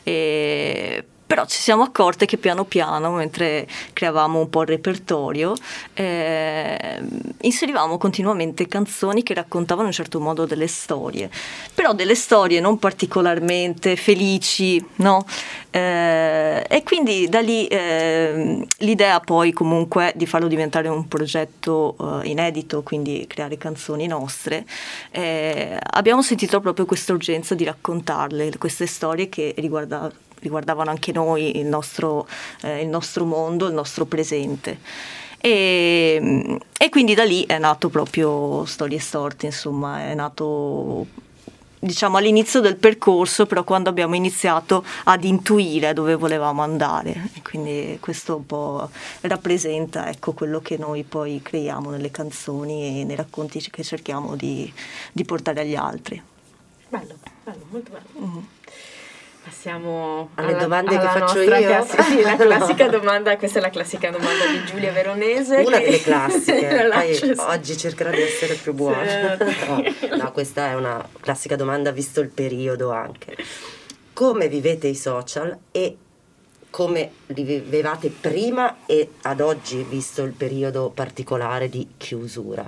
Eh, però ci siamo accorte che piano piano, mentre creavamo un po' il repertorio, eh, inserivamo continuamente canzoni che raccontavano in un certo modo delle storie, però delle storie non particolarmente felici, no? Eh, e quindi da lì eh, l'idea poi comunque di farlo diventare un progetto eh, inedito, quindi creare canzoni nostre, eh, abbiamo sentito proprio questa urgenza di raccontarle, queste storie che riguardavano riguardavano anche noi, il nostro, eh, il nostro mondo, il nostro presente. E, e, quindi da lì è nato proprio Storie Storte, insomma, è nato diciamo all'inizio del percorso, però quando abbiamo iniziato ad intuire dove volevamo andare. Quindi questo un po' rappresenta ecco, quello che noi poi creiamo nelle canzoni e nei racconti che cerchiamo di, di portare agli altri. Bello, bello, molto bello. Mm-hmm. Passiamo alle alla, domande alla che faccio io. Classi- sì, la classica domanda, questa è la classica domanda di Giulia Veronese. Una delle classiche, poi oggi cercherò di essere più buona. No, no, questa è una classica domanda visto il periodo anche. Come vivete i social e come li vivevate prima e ad oggi visto il periodo particolare di chiusura?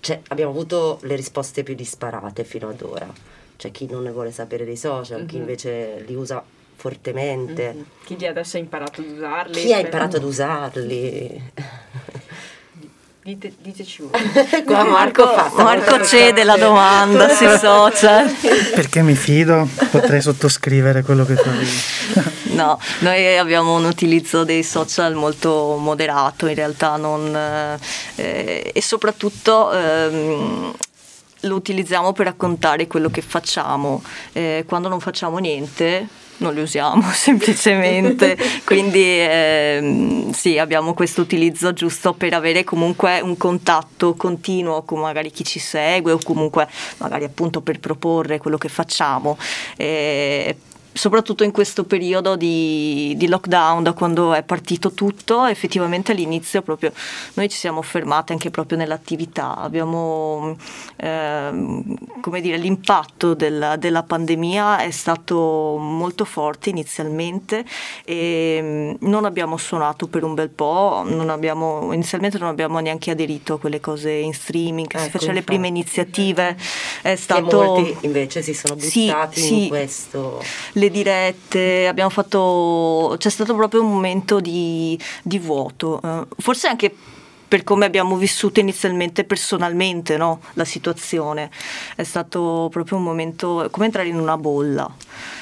Cioè, abbiamo avuto le risposte più disparate fino ad ora c'è chi non ne vuole sapere dei social, mm-hmm. chi mhm. invece li usa fortemente. Mm-hmm. Chi adesso ha imparato ad usarli. Chi ha imparato ad usarli. Dite, diteci voi. Qua Marco, Marco, Marco cede la domanda sui social. Perché mi fido, potrei sottoscrivere quello che fai. no, noi abbiamo un utilizzo dei social molto moderato in realtà non, eh, e soprattutto eh, lo utilizziamo per raccontare quello che facciamo. Eh, quando non facciamo niente non li usiamo semplicemente, quindi eh, sì, abbiamo questo utilizzo giusto per avere comunque un contatto continuo con magari chi ci segue o comunque magari appunto per proporre quello che facciamo. Eh, soprattutto in questo periodo di, di, lockdown, da quando è partito tutto, effettivamente all'inizio proprio noi ci siamo fermati anche proprio nell'attività, abbiamo, eh, come dire, l'impatto della, della, pandemia è stato molto forte inizialmente e mm, non abbiamo suonato per un bel po', non abbiamo, inizialmente non abbiamo neanche aderito a quelle cose in streaming, ecco, si faceva le prime iniziative, è stato... Che molti invece si sono buttati sì, in sì. questo... Le le dirette, abbiamo fatto, c'è stato proprio un momento di, di vuoto, uh, forse anche per come abbiamo vissuto inizialmente personalmente no? la situazione, è stato proprio un momento come entrare in una bolla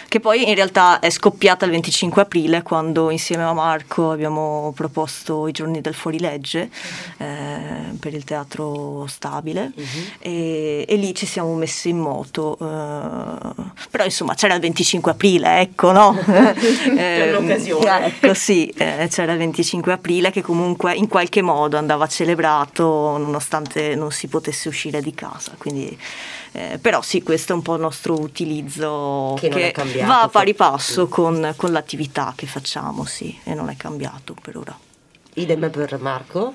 che poi in realtà è scoppiata il 25 aprile quando insieme a Marco abbiamo proposto i giorni del fuorilegge uh-huh. eh, per il teatro stabile uh-huh. e, e, lì ci siamo messi in moto. Eh, però insomma c'era il 25 aprile, ecco, no? per l'occasione. Eh, ecco, sì, eh, c'era il 25 aprile che comunque in qualche modo andava celebrato nonostante non si potesse uscire di casa. Quindi eh, però sì, questo è un po' il nostro utilizzo che, che cambiato, va a pari passo con, con, l'attività che facciamo, sì, e non è cambiato per ora. Idem per Marco?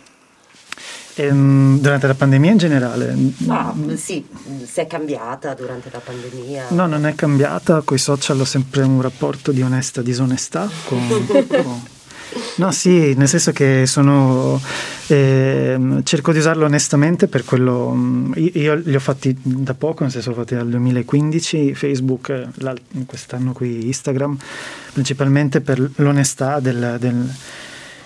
Ehm, durante la pandemia in generale? Ah, sì, si è cambiata durante la pandemia? No, non è cambiata, con i social ho sempre un rapporto di onesta disonestà con, con No, sì, nel senso che sono, eh, cerco di usarlo onestamente per quello, mm, io, li ho fatti da poco, nel senso ho fatti dal 2015, Facebook, quest'anno qui Instagram, principalmente per l'onestà del, del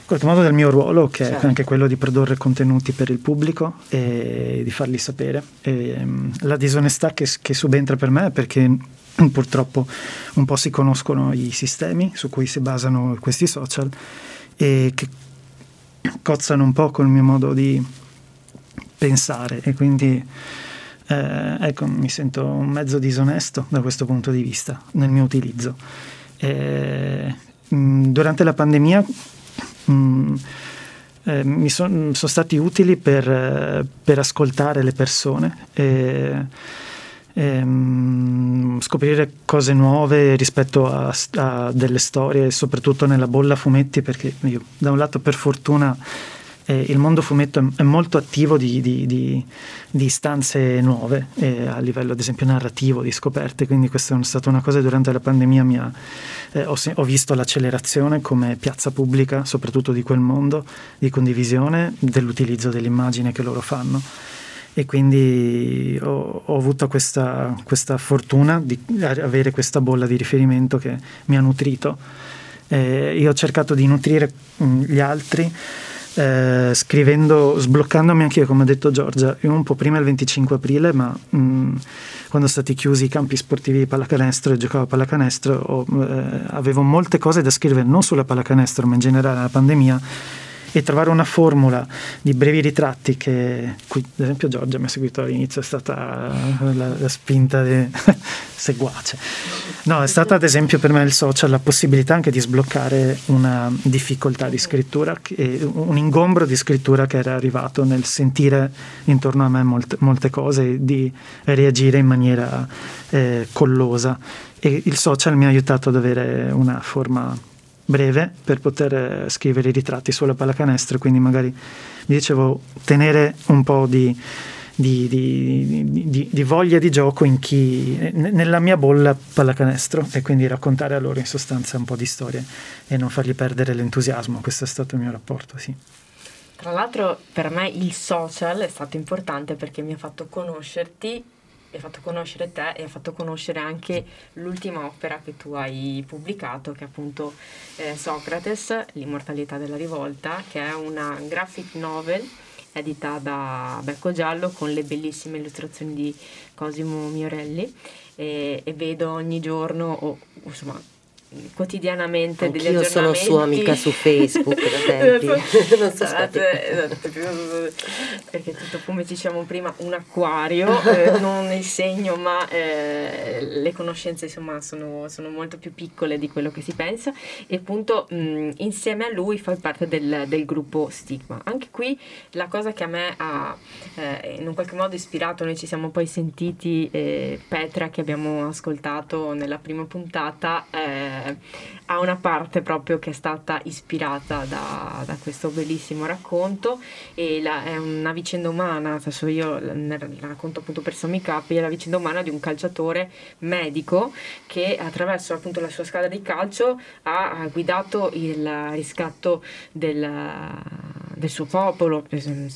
in qualche modo del mio ruolo, che certo. è anche quello di produrre contenuti per il pubblico e di farli sapere. E, mm, la disonestà che, che subentra per me è perché purtroppo un po' si conoscono i sistemi su cui si basano questi social e che cozzano un po' col mio modo di pensare e quindi eh, ecco, mi sento un mezzo disonesto da questo punto di vista nel mio utilizzo. E, mm, durante la pandemia mh, mm, eh, mi son, sono stati utili per, per ascoltare le persone. Ehm, scoprire cose nuove rispetto a, a, delle storie, soprattutto nella bolla fumetti, perché io da un lato per fortuna eh, il mondo fumetto è, è molto attivo di, di, di, di istanze nuove eh, a livello ad esempio narrativo, di scoperte, quindi questa è stata una cosa che durante la pandemia mi ha, eh, ho, ho visto l'accelerazione come piazza pubblica, soprattutto di quel mondo di condivisione dell'utilizzo dell'immagine che loro fanno e quindi ho, ho avuto questa, questa, fortuna di avere questa bolla di riferimento che mi ha nutrito. Eh, io ho cercato di nutrire mm, gli altri eh, scrivendo, sbloccandomi anche io, come ha detto Giorgia, io un po' prima il 25 aprile, ma mh, mm, quando sono stati chiusi i campi sportivi di pallacanestro e giocavo a pallacanestro, ho, eh, avevo molte cose da scrivere non sulla pallacanestro, ma in generale alla pandemia e trovare una formula di brevi ritratti che, qui, ad esempio Giorgia mi ha seguito all'inizio, è stata la, la spinta di seguace. No, è stata ad esempio per me il social la possibilità anche di sbloccare una difficoltà di scrittura, un ingombro di scrittura che era arrivato nel sentire intorno a me molte, molte cose di reagire in maniera eh, collosa. E il social mi ha aiutato ad avere una forma breve per poter eh, scrivere i ritratti sulla pallacanestro, quindi magari vi dicevo tenere un po' di, di, di, di, voglia di gioco chi, nella mia bolla pallacanestro e quindi raccontare a loro in sostanza un po' di storie e non fargli perdere l'entusiasmo, questo è stato il mio rapporto, sì. Tra l'altro per me il social è stato importante perché mi ha fatto conoscerti ha fatto conoscere te e ha fatto conoscere anche l'ultima opera che tu hai pubblicato, che è appunto eh, Socrates, l'immortalità della rivolta, che è una graphic novel edita da Becco Giallo con le bellissime illustrazioni di Cosimo Miorelli e, e vedo ogni giorno, o insomma quotidianamente Anch'io degli aggiornamenti. sono sua amica su Facebook da tempi. non so esatto, esatto, perché tutto come dicevamo prima un acquario, eh, non il segno ma eh, le conoscenze insomma sono, sono, molto più piccole di quello che si pensa e appunto mh, insieme a lui fai parte del, del, gruppo Stigma. Anche qui la cosa che a me ha eh, in un qualche modo ispirato, noi ci siamo poi sentiti eh, Petra che abbiamo ascoltato nella prima puntata ha una parte proprio che è stata ispirata da, da questo bellissimo racconto e la, è una vicenda umana, adesso io ne racconto appunto per sommi capi, è la vicenda umana di un calciatore medico che attraverso appunto la sua squadra di calcio ha guidato il riscatto del, del suo popolo,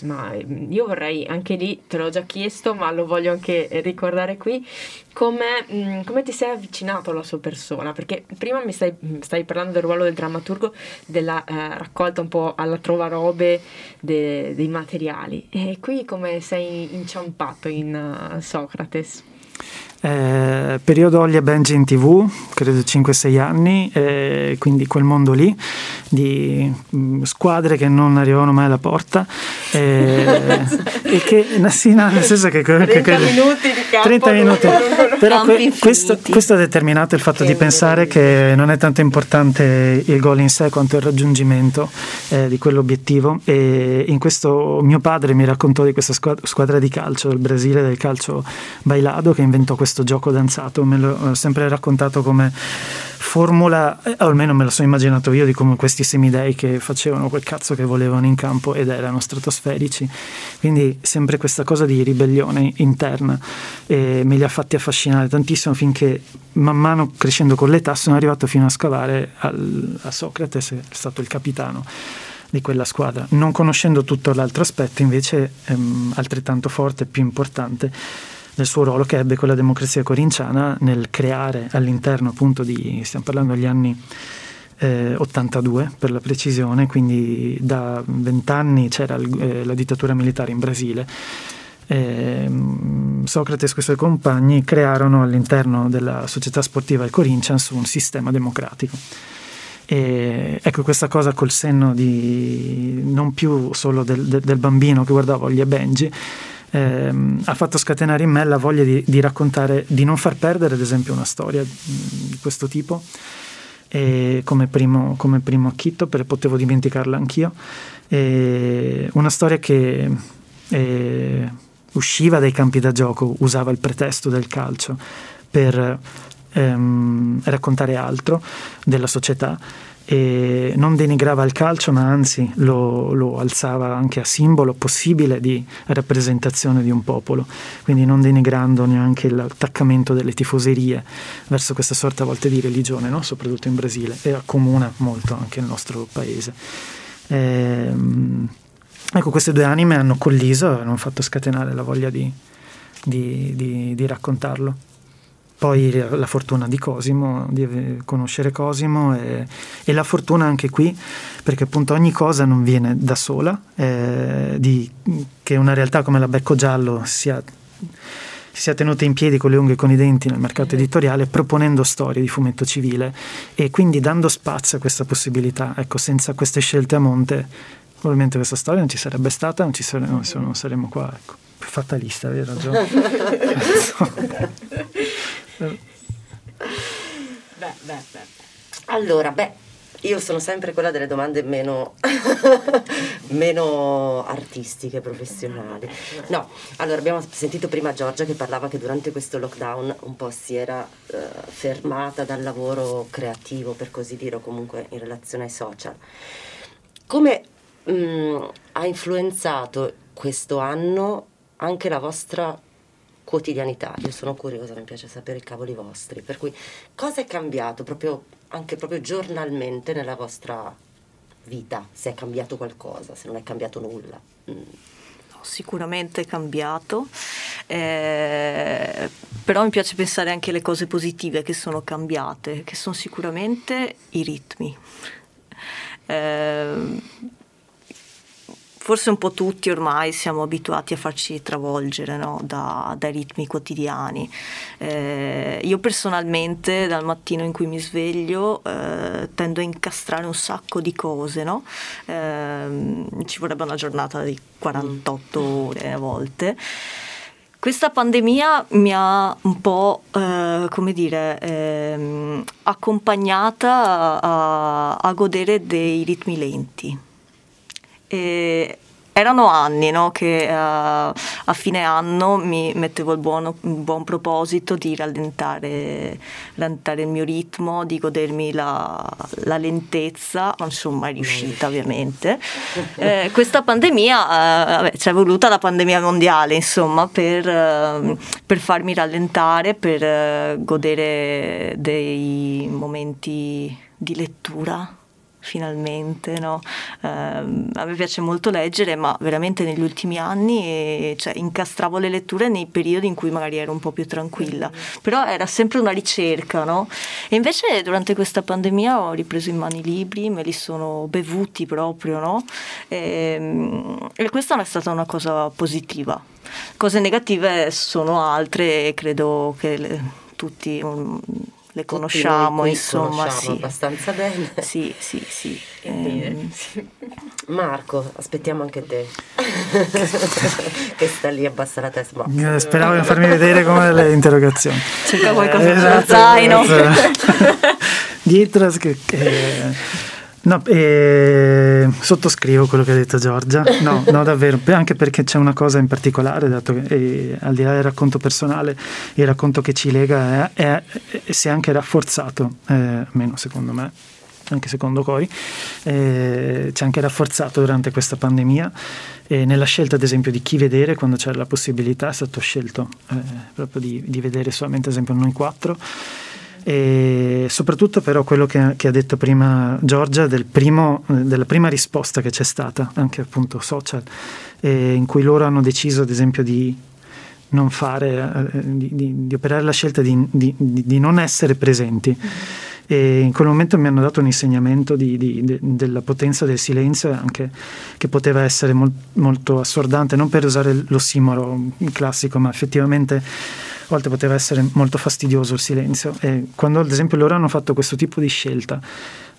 ma io vorrei anche lì, te l'ho già chiesto, ma lo voglio anche ricordare qui, come, mh, come ti sei avvicinato alla sua persona, perché prima mi stai, stai parlando del ruolo del drammaturgo, della eh, raccolta un po' alla trovarobe de, dei materiali, e qui come sei inciampato in uh, Socrates? Eh, periodo Ollie Benji in tv, credo 5-6 anni, eh, quindi quel mondo lì di mh, mm, squadre che non arrivavano mai alla porta eh, e che sì, no, nel senso che, 30 che, minuti di campo 30 minuti. però que, questo, questo, ha determinato il fatto che di pensare che non è tanto importante il gol in sé quanto il raggiungimento eh, di quell'obiettivo. E in questo mio padre mi raccontò di questa squadra, squadra di calcio del Brasile del calcio bailado che inventò questo gioco danzato, me l'ho sempre raccontato come formula, eh, almeno me lo sono immaginato io, di come questi semidei che facevano quel cazzo che volevano in campo ed erano stratosferici. Quindi sempre questa cosa di ribellione interna e me li ha fatti affascinare tantissimo finché man mano crescendo con l'età sono arrivato fino a scavare al, a Socrate, è stato il capitano di quella squadra. Non conoscendo tutto l'altro aspetto, invece, ehm, altrettanto forte e più importante del suo ruolo che ebbe con la democrazia corinciana nel creare all'interno appunto di, stiamo parlando degli anni eh, 82 per la precisione, quindi da vent'anni c'era il, eh, la dittatura militare in Brasile. Eh, Socrate e i suoi compagni crearono all'interno della società sportiva il Corinthians un sistema democratico. E ecco questa cosa col senno di non più solo del, del, del bambino che guardava e Benji, ehm, ha fatto scatenare in me la voglia di, di, raccontare, di non far perdere ad esempio una storia di questo tipo e come primo, come primo acchitto perché potevo dimenticarla anch'io. E una storia che eh, usciva dai campi da gioco usava il pretesto del calcio per ehm, raccontare altro della società e non denigrava il calcio ma anzi lo, lo, alzava anche a simbolo possibile di rappresentazione di un popolo, quindi non denigrando neanche l'attaccamento delle tifoserie verso questa sorta a volte di religione, no? soprattutto in Brasile e accomuna molto anche il nostro paese. Ehm, ecco, queste due anime hanno colliso e hanno fatto scatenare la voglia di, di, di, di raccontarlo poi la fortuna di Cosimo, di conoscere Cosimo e, e, la fortuna anche qui, perché appunto ogni cosa non viene da sola, eh, di, che una realtà come la Becco Giallo sia, sia tenuta in piedi con le unghie e con i denti nel mercato editoriale, proponendo storie di fumetto civile e quindi dando spazio a questa possibilità. Ecco, senza queste scelte a monte, probabilmente questa storia non ci sarebbe stata, non, ci saremmo, non saremmo qua. Ecco. Fatalista, hai ragione. beh, beh, beh. Allora, beh, io sono sempre quella delle domande meno, meno, artistiche, professionali. No, allora abbiamo sentito prima Giorgia che parlava che durante questo lockdown un po' si era uh, fermata dal lavoro creativo, per così dire, o comunque in relazione ai social. Come mh, mm, ha influenzato questo anno anche la vostra quotidianità. Io sono curiosa, mi piace sapere i cavoli vostri. Per cui cosa è cambiato proprio, anche proprio giornalmente nella vostra vita? Se è cambiato qualcosa, se non è cambiato nulla. Mm. Sicuramente è cambiato, eh, però mi piace pensare anche alle cose positive che sono cambiate, che sono sicuramente i ritmi. Eh, forse un po' tutti ormai siamo abituati a farci travolgere no? da, dai ritmi quotidiani. Eh, io personalmente dal mattino in cui mi sveglio eh, tendo a incastrare un sacco di cose, no? eh, ci vorrebbe una giornata di 48 mm. ore a volte. Questa pandemia mi ha un po', eh, come dire, eh, accompagnata a, a, godere dei ritmi lenti. E erano anni no, che uh, a fine anno mi mettevo il, buono, il buon proposito di rallentare, rallentare, il mio ritmo, di godermi la, la lentezza, non sono mai riuscita ovviamente. Eh, questa pandemia, uh, vabbè, ci è voluta la pandemia mondiale insomma per, uh, per farmi rallentare, per godere dei momenti di lettura finalmente, no? eh, a me piace molto leggere, ma veramente negli ultimi anni eh, cioè, incastravo le letture nei periodi in cui magari ero un po' più tranquilla, però era sempre una ricerca, no? E invece durante questa pandemia ho ripreso in mano i libri, me li sono bevuti proprio, no? E, ehm, e questa è stata una cosa positiva. Cose negative sono altre credo che le, tutti... Um, le conosciamo, insomma, conosciamo sì. abbastanza bene. Sì, sì, sì. Eh, Marco, aspettiamo anche te. che sta lì a bassa la testa. Ma... Eh, speravo di farmi vedere come le interrogazioni. Cerca qualcosa eh, esatto, zaino. Esatto. Dietro che, che No, eh, sottoscrivo quello che ha detto Giorgia, no, no davvero, anche perché c'è una cosa in particolare, dato che eh, al di là del racconto personale, il racconto che ci lega è, è, è, si è anche rafforzato, eh, meno secondo me, anche secondo Cori, eh, ci ha anche rafforzato durante questa pandemia e nella scelta ad esempio di chi vedere quando c'era la possibilità è stato scelto eh, proprio di, di vedere solamente ad esempio noi quattro e soprattutto però quello che, che ha detto prima Giorgia del primo, della prima risposta che c'è stata, anche appunto social, eh, in cui loro hanno deciso ad esempio di non fare, eh, di, di, di, operare la scelta di, di non essere presenti. E in quel momento mi hanno dato un insegnamento della potenza del silenzio anche che poteva essere mol, molto assordante, non per usare l'ossimoro classico, ma effettivamente volte poteva essere molto fastidioso il silenzio e quando ad esempio loro hanno fatto questo tipo di scelta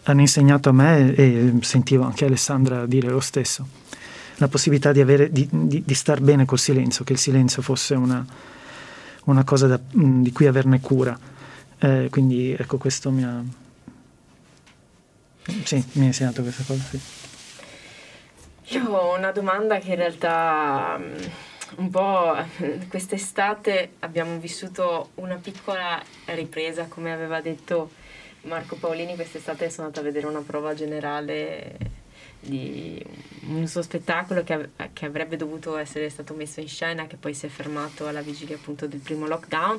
hanno insegnato a me e sentivo anche Alessandra dire lo stesso la possibilità di, avere, di, di, di star bene col silenzio che il silenzio fosse una, una cosa da, di cui averne cura eh, quindi ecco questo mi ha sì, mi ha insegnato questa cosa sì. io ho una domanda che in realtà un po' quest'estate abbiamo vissuto una piccola ripresa, come aveva detto Marco Paolini, quest'estate sono andata a vedere una prova generale di un suo spettacolo che, che, avrebbe dovuto essere stato messo in scena, che poi si è fermato alla vigilia appunto del primo lockdown.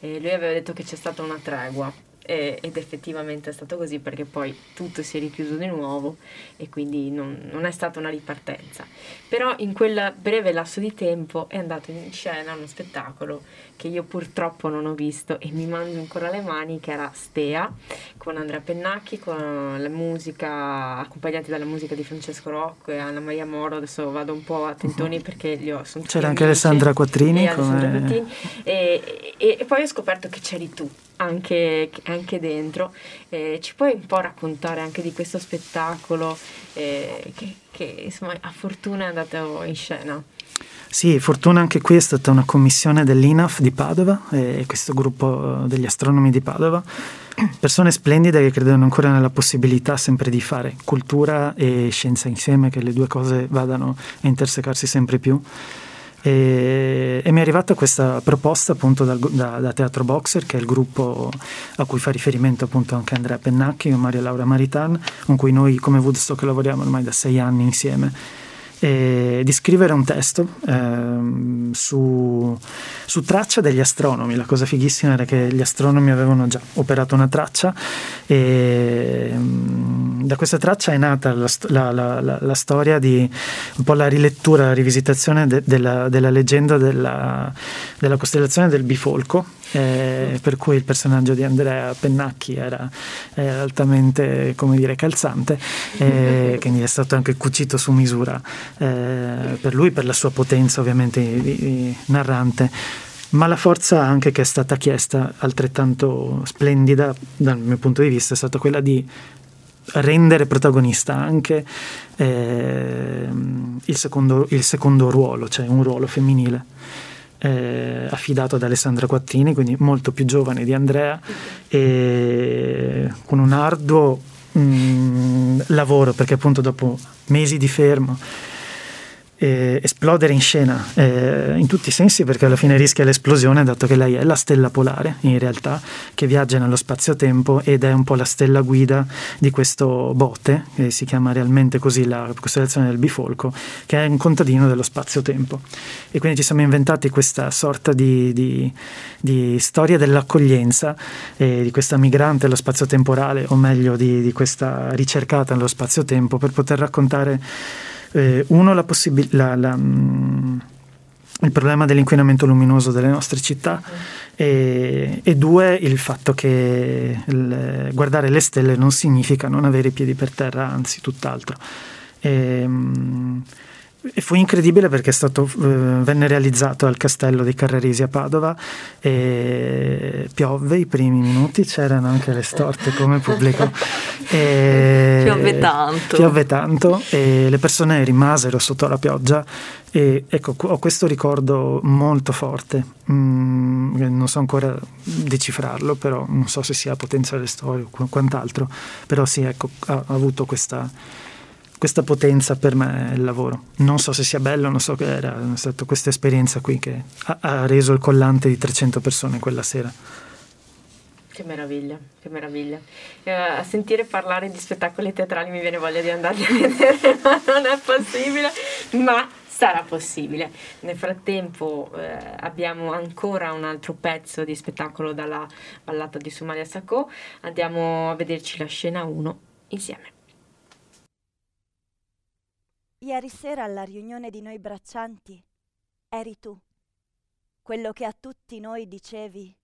E lui aveva detto che c'è stata una tregua eh, ed effettivamente è stato così perché poi tutto si è richiuso di nuovo e quindi non, non, è stata una ripartenza. Però in quel breve lasso di tempo è andato in scena uno spettacolo che io purtroppo non ho visto e mi mangio ancora le mani che era Stea con Andrea Pennacchi, con la musica accompagnati dalla musica di Francesco Rocco e Anna Maria Moro, adesso vado un po' a tentoni uh-huh. perché li ho sono C'era anche Alessandra Quattrini e, come... e, e, e poi ho scoperto che c'eri tu anche, anche dentro. Eh, ci puoi un po' raccontare anche di questo spettacolo eh, che, che, insomma a fortuna è andato in scena? Sì, fortuna anche qui è stata una commissione dell'INAF di Padova, eh, questo gruppo degli astronomi di Padova, persone splendide che credono ancora nella possibilità sempre di fare cultura e scienza insieme, che le due cose vadano a intersecarsi sempre più. E, e, mi è arrivata questa proposta appunto dal, da, da, Teatro Boxer, che è il gruppo a cui fa riferimento appunto anche Andrea Pennacchi e Maria Laura Maritan, con cui noi come Woodstock lavoriamo ormai da sei anni insieme e di scrivere un testo ehm, su, su, traccia degli astronomi. La cosa fighissima era che gli astronomi avevano già operato una traccia e ehm, da questa traccia è nata la, la, la, la, storia di un po' la rilettura, la rivisitazione de, della, della, leggenda della, della costellazione del bifolco eh, per cui il personaggio di Andrea Pennacchi era, era altamente come dire, calzante, eh, quindi è stato anche cucito su misura eh, per lui, per la sua potenza ovviamente narrante. Ma la forza anche che è stata chiesta altrettanto splendida dal mio punto di vista è stata quella di rendere protagonista anche eh, il, secondo, il secondo ruolo, cioè un ruolo femminile eh, affidato ad Alessandra Quattini, quindi molto più giovane di Andrea, e con un arduo mh, mm, lavoro, perché appunto dopo mesi di fermo eh, esplodere in scena eh, in tutti i sensi perché alla fine rischia l'esplosione dato che lei è la stella polare in realtà che viaggia nello spazio-tempo ed è un po' la stella guida di questo bote che si chiama realmente così la costellazione del bifolco che è un contadino dello spazio-tempo. E quindi ci siamo inventati questa sorta di, di, di storia dell'accoglienza eh, di questa migrante allo spazio-temporale o meglio di, di questa ricercata nello spazio-tempo per poter raccontare eh, uno, la possib- la, la, mm, il problema dell'inquinamento luminoso delle nostre città e, e due, il fatto che il, guardare le stelle non significa non avere i piedi per terra, anzi tutt'altro. E, mm, e fu incredibile perché stato, eh, venne realizzato al castello di Carrarisi a Padova e piovve i primi minuti, c'erano anche le storte come pubblico. E piove tanto. Piove tanto e le persone rimasero sotto la pioggia e ecco, ho questo ricordo molto forte, mm, non so ancora decifrarlo, però non so se sia potenziale storico o quant'altro, però sì, ecco, ha, ha avuto questa questa potenza per me è il lavoro. Non so se sia bello, non so che era, è stata questa esperienza qui che ha, ha reso il collante di 300 persone quella sera. Che meraviglia, che meraviglia. Eh, a sentire parlare di spettacoli teatrali mi viene voglia di andarli a vedere, ma non è possibile, ma sarà possibile. Nel frattempo eh, abbiamo ancora un altro pezzo di spettacolo dalla ballata di Somalia Sacco, andiamo a vederci la scena 1 insieme. Ieri sera alla riunione di noi braccianti eri tu, quello che a tutti noi dicevi.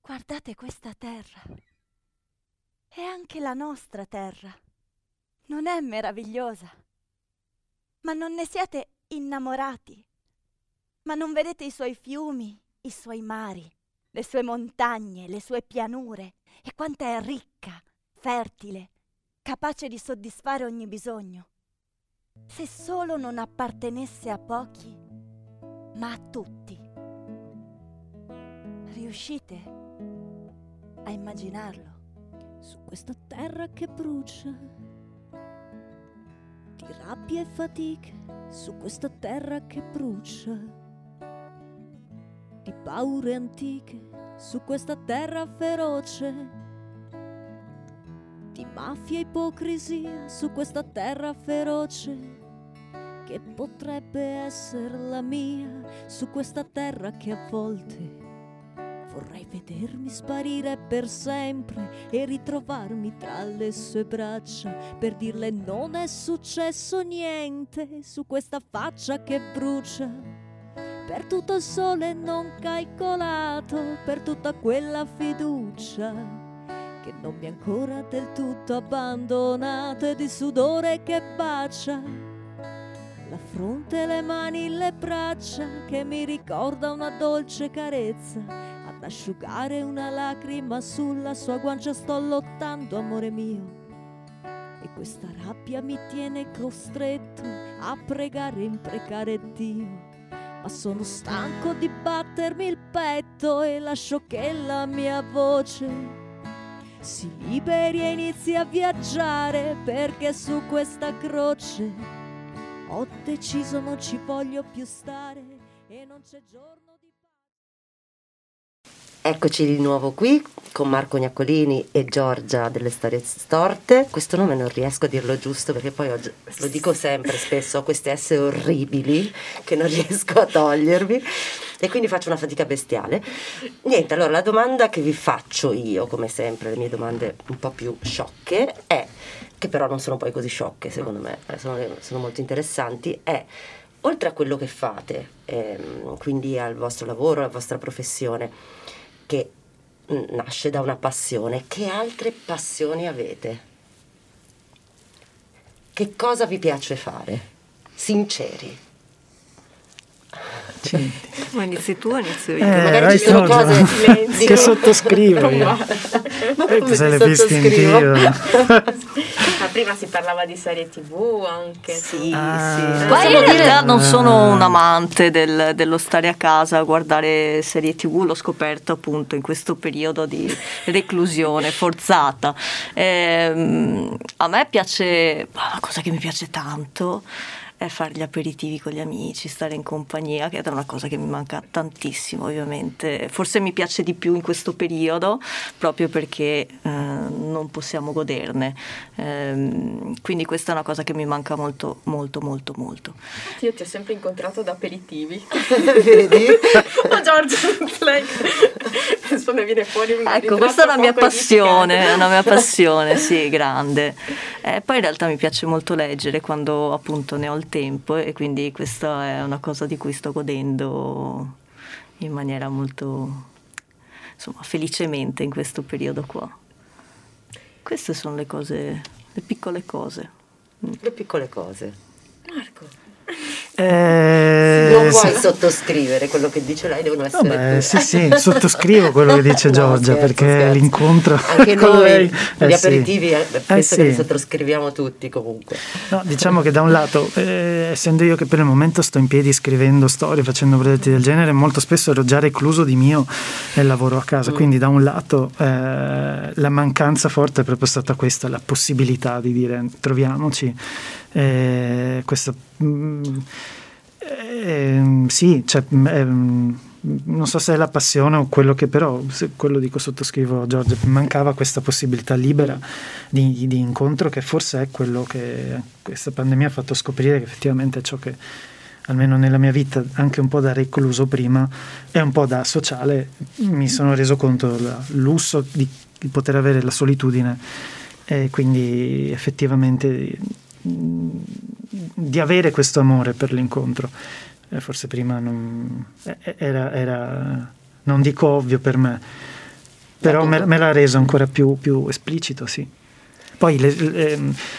Guardate questa terra. È anche la nostra terra. Non è meravigliosa? Ma non ne siete innamorati? Ma non vedete i suoi fiumi, i suoi mari, le sue montagne, le sue pianure e quanta è ricca, fertile, capace di soddisfare ogni bisogno. Se solo non appartenesse a pochi, ma a tutti. Riuscite a immaginarlo? Su questa terra che brucia, di rabbia e fatica, su questa terra che brucia, di paure antiche, su questa terra feroce di mafia e ipocrisia su questa terra feroce che potrebbe essere la mia su questa terra che a volte vorrei vedermi sparire per sempre e ritrovarmi tra le sue braccia per dirle non è successo niente su questa faccia che brucia per tutto il sole non calcolato per tutta quella fiducia che non mi ha ancora del tutto abbandonato e di sudore che bacia. La fronte, le mani, le braccia che mi ricorda una dolce carezza. Ad asciugare una lacrima sulla sua guancia sto lottando amore mio. E questa rabbia mi tiene costretto a pregare e imprecare Dio. Ma sono stanco di battermi il petto e lascio che la mia voce si liberi e inizi a viaggiare perché su questa croce ho deciso non ci voglio più stare e non c'è giorno. Eccoci di nuovo qui con Marco Gnaccolini e Giorgia delle Storie Storte. Questo nome non riesco a dirlo giusto perché poi oggi, lo dico sempre spesso, ho queste S orribili che non riesco a togliermi e quindi faccio una fatica bestiale. Niente, allora la domanda che vi faccio io, come sempre, le mie domande un po' più sciocche, è, che però non sono poi così sciocche secondo me, eh, sono, sono molto interessanti, è oltre a quello che fate, ehm, quindi al vostro lavoro, alla vostra professione, che nasce da una passione, che altre passioni avete? Che cosa vi piace fare? Sinceri. Ma inizi tu o inizio io? Eh, Magari ci sono cose silenzio. che sottoscrivo io. Ma come se le visti in tiro. Ma prima si parlava di serie tv anche. Sì, ah. sì. Ma io in realtà non sono un amante del, dello stare a casa a guardare serie tv, l'ho scoperto appunto in questo periodo di reclusione forzata. Eh, a me piace, una cosa che mi piace tanto è fare gli aperitivi con gli amici, stare in compagnia, che è una cosa che mi manca tantissimo ovviamente. Forse mi piace di più in questo periodo proprio perché eh, non possiamo goderne. Eh, quindi questa è una cosa che mi manca molto, molto, molto, molto. Io ti ho sempre incontrato ad aperitivi. Vedi? Ma Giorgio, lei adesso ne viene fuori un Ecco, questa è una mia passione, è una mia passione, sì, grande. Eh, poi in realtà mi piace molto leggere quando appunto ne ho il tempo e quindi questa è una cosa di cui sto godendo in maniera molto, insomma, felicemente in questo periodo qua. Queste sono le cose, le piccole cose. Le piccole cose. Marco. Eh, non puoi sottoscrivere quello che dice lei, devono essere Vabbè, sì, sì, sottoscrivo quello che dice Giorgia no, scherzo, perché scherzo. l'incontro anche noi gli eh, aperitivi sì. Eh, penso eh, che li sottoscriviamo tutti comunque. No, diciamo che da un lato, eh, essendo io che per il momento sto in piedi scrivendo storie, facendo progetti del genere, molto spesso ero già recluso di mio nel lavoro a casa, mm. quindi da un lato eh, la mancanza forte è proprio stata questa, la possibilità di dire troviamoci eh, questo, mm, eh, sì, cioè, eh, non so se è la passione o quello che però, quello dico sottoscrivo Giorgio, mancava questa possibilità libera di, di, incontro che forse è quello che questa pandemia ha fatto scoprire che effettivamente è ciò che almeno nella mia vita, anche un po' da recluso prima e un po' da sociale, mi sono reso conto del lusso di poter avere la solitudine e quindi effettivamente di avere questo amore per l'incontro. Eh, forse prima non, eh, era, era, non dico ovvio per me, però me, me l'ha reso ancora più, più esplicito, sì. Poi le, le,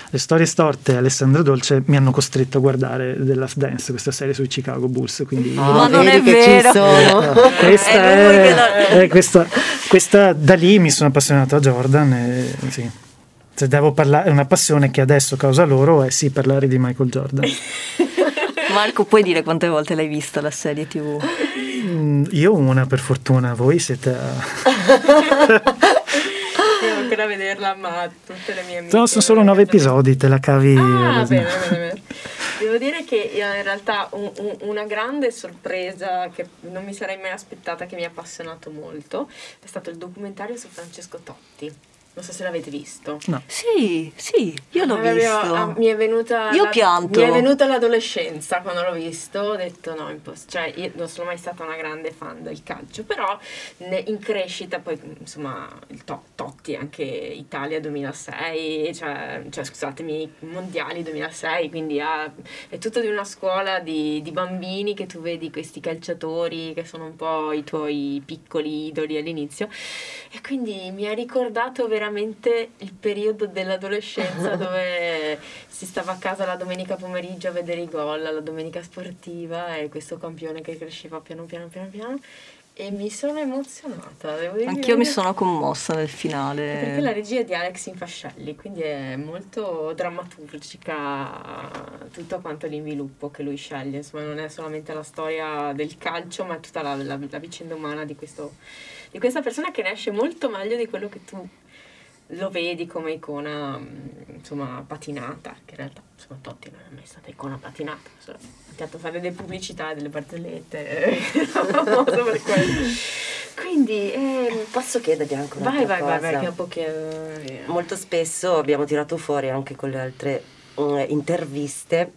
le, storie storte Alessandro Dolce mi hanno costretto a guardare The Last Dance, questa serie sui Chicago Bulls. Quindi oh, ma non è vero! No, questa, è, è, questa, questa, da lì mi sono appassionato a Jordan. E, sì se devo parlare, è una passione che adesso causa loro è sì parlare di Michael Jordan. Marco, puoi dire quante volte l'hai vista la serie TV? Mm, io una per fortuna, voi siete... Devo ancora vederla, ma tutte le mie amiche... No, sono solo nove episodi, te la cavi... Ah, bene, bene, bene. Devo dire che in realtà un, un, una grande sorpresa che non mi sarei mai aspettata, che mi ha appassionato molto, è stato il documentario su Francesco Totti. Non so se l'avete visto. No. Sì, sì, io l'ho ah, visto. Ah, mi è venuta io la, pianto. Mi è venuta l'adolescenza quando l'ho visto, ho detto no, imposs- cioè io non sono mai stata una grande fan del calcio, però ne, in crescita poi insomma il to- Totti anche Italia 2006, cioè, cioè scusatemi, mondiali 2006, quindi ha, è tutto di una scuola di, di bambini che tu vedi questi calciatori che sono un po' i tuoi piccoli idoli all'inizio e quindi mi ha ricordato veramente veramente il periodo dell'adolescenza dove si stava a casa la domenica pomeriggio a vedere i gol, la domenica sportiva e questo campione che cresceva piano piano piano piano e mi sono emozionata. Anch'io mi sono commossa nel finale. Perché la regia è di Alex Infascelli, quindi è molto drammaturgica tutto quanto l'inviluppo che lui sceglie. Insomma, non è solamente la storia del calcio, ma è tutta la, la, la vicenda umana di, questo, di questa persona che ne esce molto meglio di quello che tu lo vedi come icona mm, insomma patinata che in realtà insomma Totti non è mai stata icona patinata solo ha fatto fare delle pubblicità delle barzellette famoso per quello quindi eh, posso chiederti anche una vai vai cosa? vai vai dopo che molto spesso abbiamo tirato fuori anche con le altre uh, interviste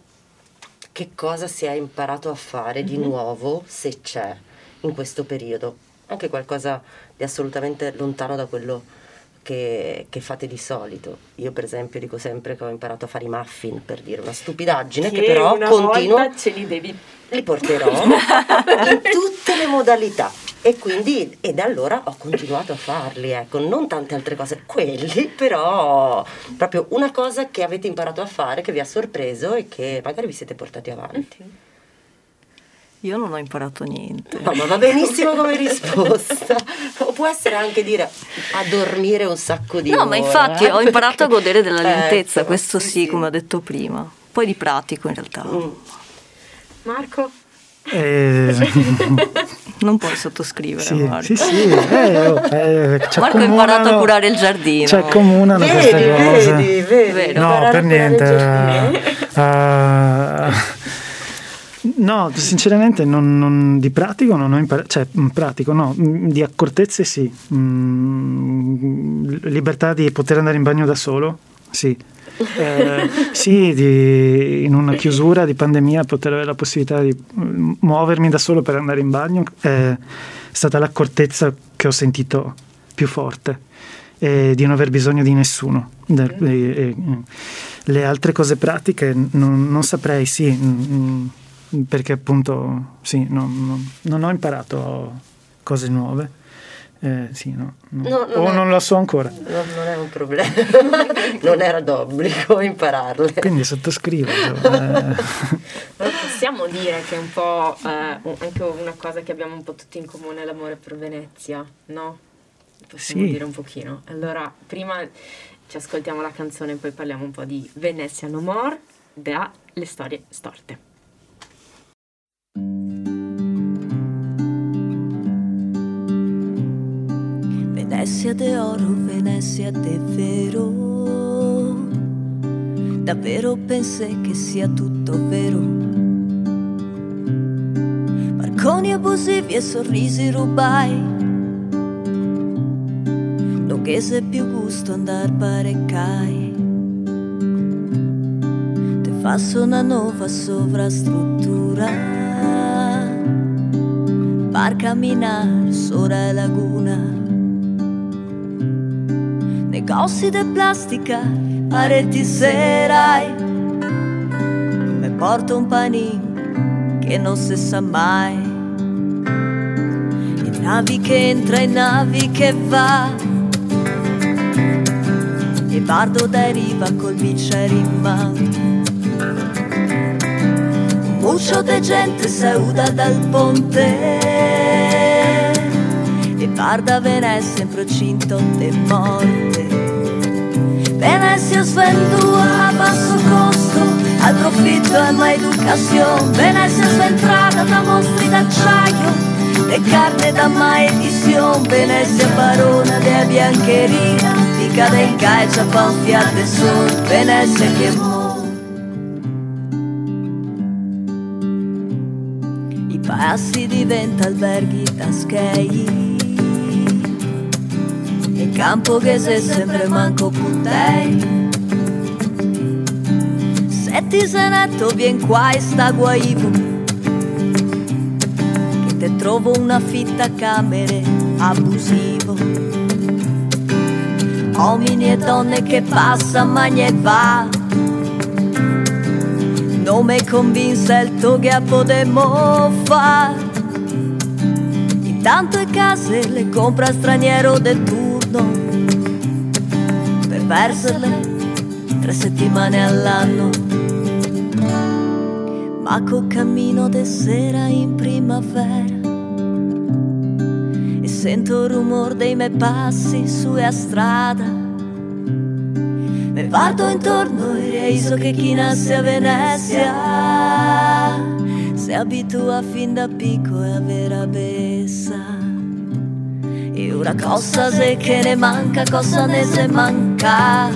che cosa si è imparato a fare mm-hmm. di mhm. nuovo se c'è in questo periodo anche qualcosa di assolutamente lontano da quello che, che, fate di solito. Io per esempio dico sempre che ho imparato a fare i muffin per dire una stupidaggine che, che però continuo. ce li devi. Li porterò in tutte le modalità. E quindi, e da allora ho continuato a farli, ecco, non tante altre cose, quelli, però proprio una cosa che avete imparato a fare, che vi ha sorpreso e che magari vi siete portati avanti. Io non ho imparato niente. No, ma va benissimo come risposta. O può essere anche dire a dormire un sacco di no, ore. No, ma infatti ho imparato a godere della lentezza, ecco, questo sì, sì, come ho detto prima. Poi di pratico in realtà. Mm. Marco? Eh... non puoi sottoscrivere sì, Marco. Sì, sì, eh, oh, eh, Marco ha imparato a curare il giardino. Cioè, comunano vedi, queste cose. Vedi, vedi, no, per niente. Uh, No, sinceramente non, non, di pratico non ho imparato, cioè mm, pratico no, mm, di accortezze sì, mm, libertà di poter andare in bagno da solo, sì. Eh, sì, di, in una chiusura di pandemia poter avere la possibilità di muovermi da solo per andare in bagno è stata l'accortezza che ho sentito più forte, e di non aver bisogno di nessuno. le altre cose pratiche non, non saprei, sì perché appunto sì, non, non, non ho imparato cose nuove, Eh, sì, no, no. no non o è, non la so ancora. No, non è un problema, non era d'obbligo impararle. Quindi sottoscrivo. eh. Possiamo dire che è un po' eh, anche una cosa che abbiamo un po' tutti in comune l'amore per Venezia, no? Possiamo sì. dire un pochino. Allora, prima ci ascoltiamo la canzone e poi parliamo un po' di Venezia No More da Le Storie Storte. Venezia de oro, Venezia vero. Davvero pensai che sia tutto vero. Marconi abusivi e sorrisi rubai. Non che se più gusto andar parecai. Te faccio una nuova sovrastruttura. Per camminare sopra la laguna negozi de plastica, pareti serai. Me porto un panin che non si sa mai. In navi che entra, in navi che va. E Bardo deriva col bicchiere in mano. Muccio de gente sauda dal ponte e guarda Venezia in procinto de morte. Venezia svendua a basso costo, al profitto e ma educazione. Venezia sventrata da mostri d'acciaio, de carne da mai edizione. Venezia barona de biancheria, di cadenca e ciappa un fiate sol. Venezia che muore. I passi diventa alberghi da skei campo che se sempre manco puttei se ti sei netto vien qua e sta guaivo. Che te trovo una fitta camere abusivo. Uomini e donne che passa magna e va. Non mi convinse il to che potremmo fare intanto e case le compra straniero del tuo per perderle tre settimane all'anno. Ma col cammino de sera in primavera e sento il rumore dei miei passi su a strada. Me guardo intorno e reiso che chi nasce a Venezia si abitua fin da piccolo a vera bessa. E ora cosa se che ne manca, cosa ne se manca? Per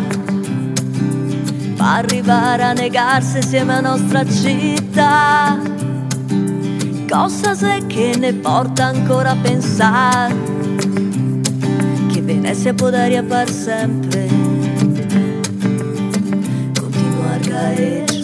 arrivare a negarsi insieme a nostra città. Cosa se che ne porta ancora a pensare? Che Venezia dare per sempre. Continua a gareggiare.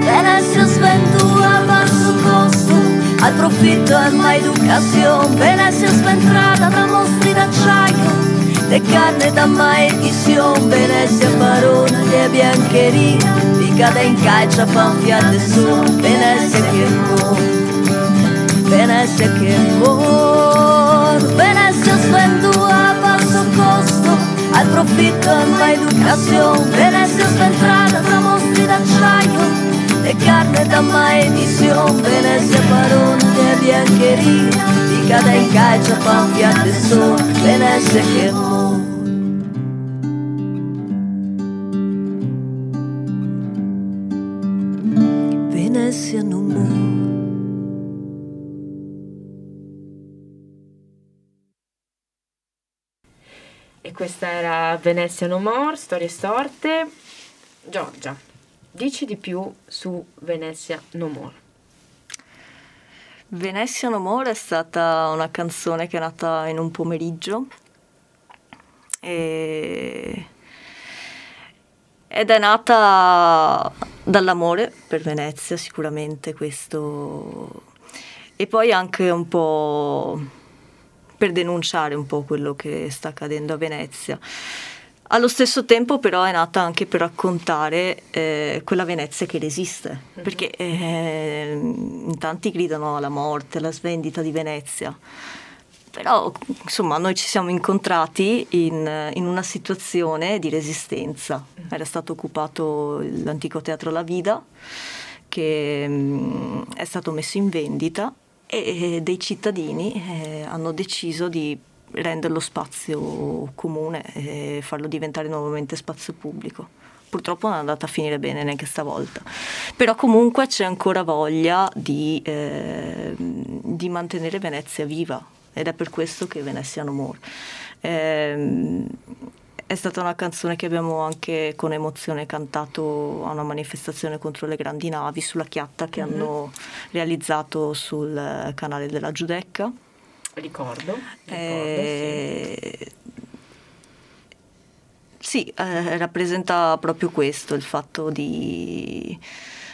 Venezia sventura verso costo al profitto e mai educazione Venezia sventrata da mostri d'acciaio de carne da mai edizione Venezia barona di biancheria di cade in caccia panfiate su Venezia che muore Venezia che muore Venezia svendua a basso costo al profitto e mai educazione Venezia sventrata da mostri d'acciaio e carne da mai edición Venezia barone de biancheria di cada in caccia panfia de sol che mo Venezia muore. E questa era Venezia No More, Storie Storte. Giorgia, Dici di più su Venezia No More. Venezia No More è stata una canzone che è nata in un pomeriggio e... ed è nata dall'amore per Venezia sicuramente questo e poi anche un po' per denunciare un po' quello che sta accadendo a Venezia allo stesso tempo però è nata anche per raccontare eh, quella Venezia che resiste, mm-hmm. perché eh, in tanti gridano alla morte, alla svendita di Venezia, però insomma noi ci siamo incontrati in, in una situazione di resistenza, mm-hmm. era stato occupato l'antico teatro La Vida che mh, mm, è stato messo in vendita e, e dei cittadini eh, hanno deciso di renderlo spazio comune e farlo diventare nuovamente spazio pubblico. Purtroppo non è andata a finire bene neanche stavolta, però comunque c'è ancora voglia di, eh, di mantenere Venezia viva ed è per questo che Venezia no more. Eh, è stata una canzone che abbiamo anche con emozione cantato a una manifestazione contro le grandi navi sulla chiatta che mm-hmm. hanno realizzato sul canale della Giudecca Ricordo. ricordo eh, sì, sì eh, rappresenta proprio questo, il fatto di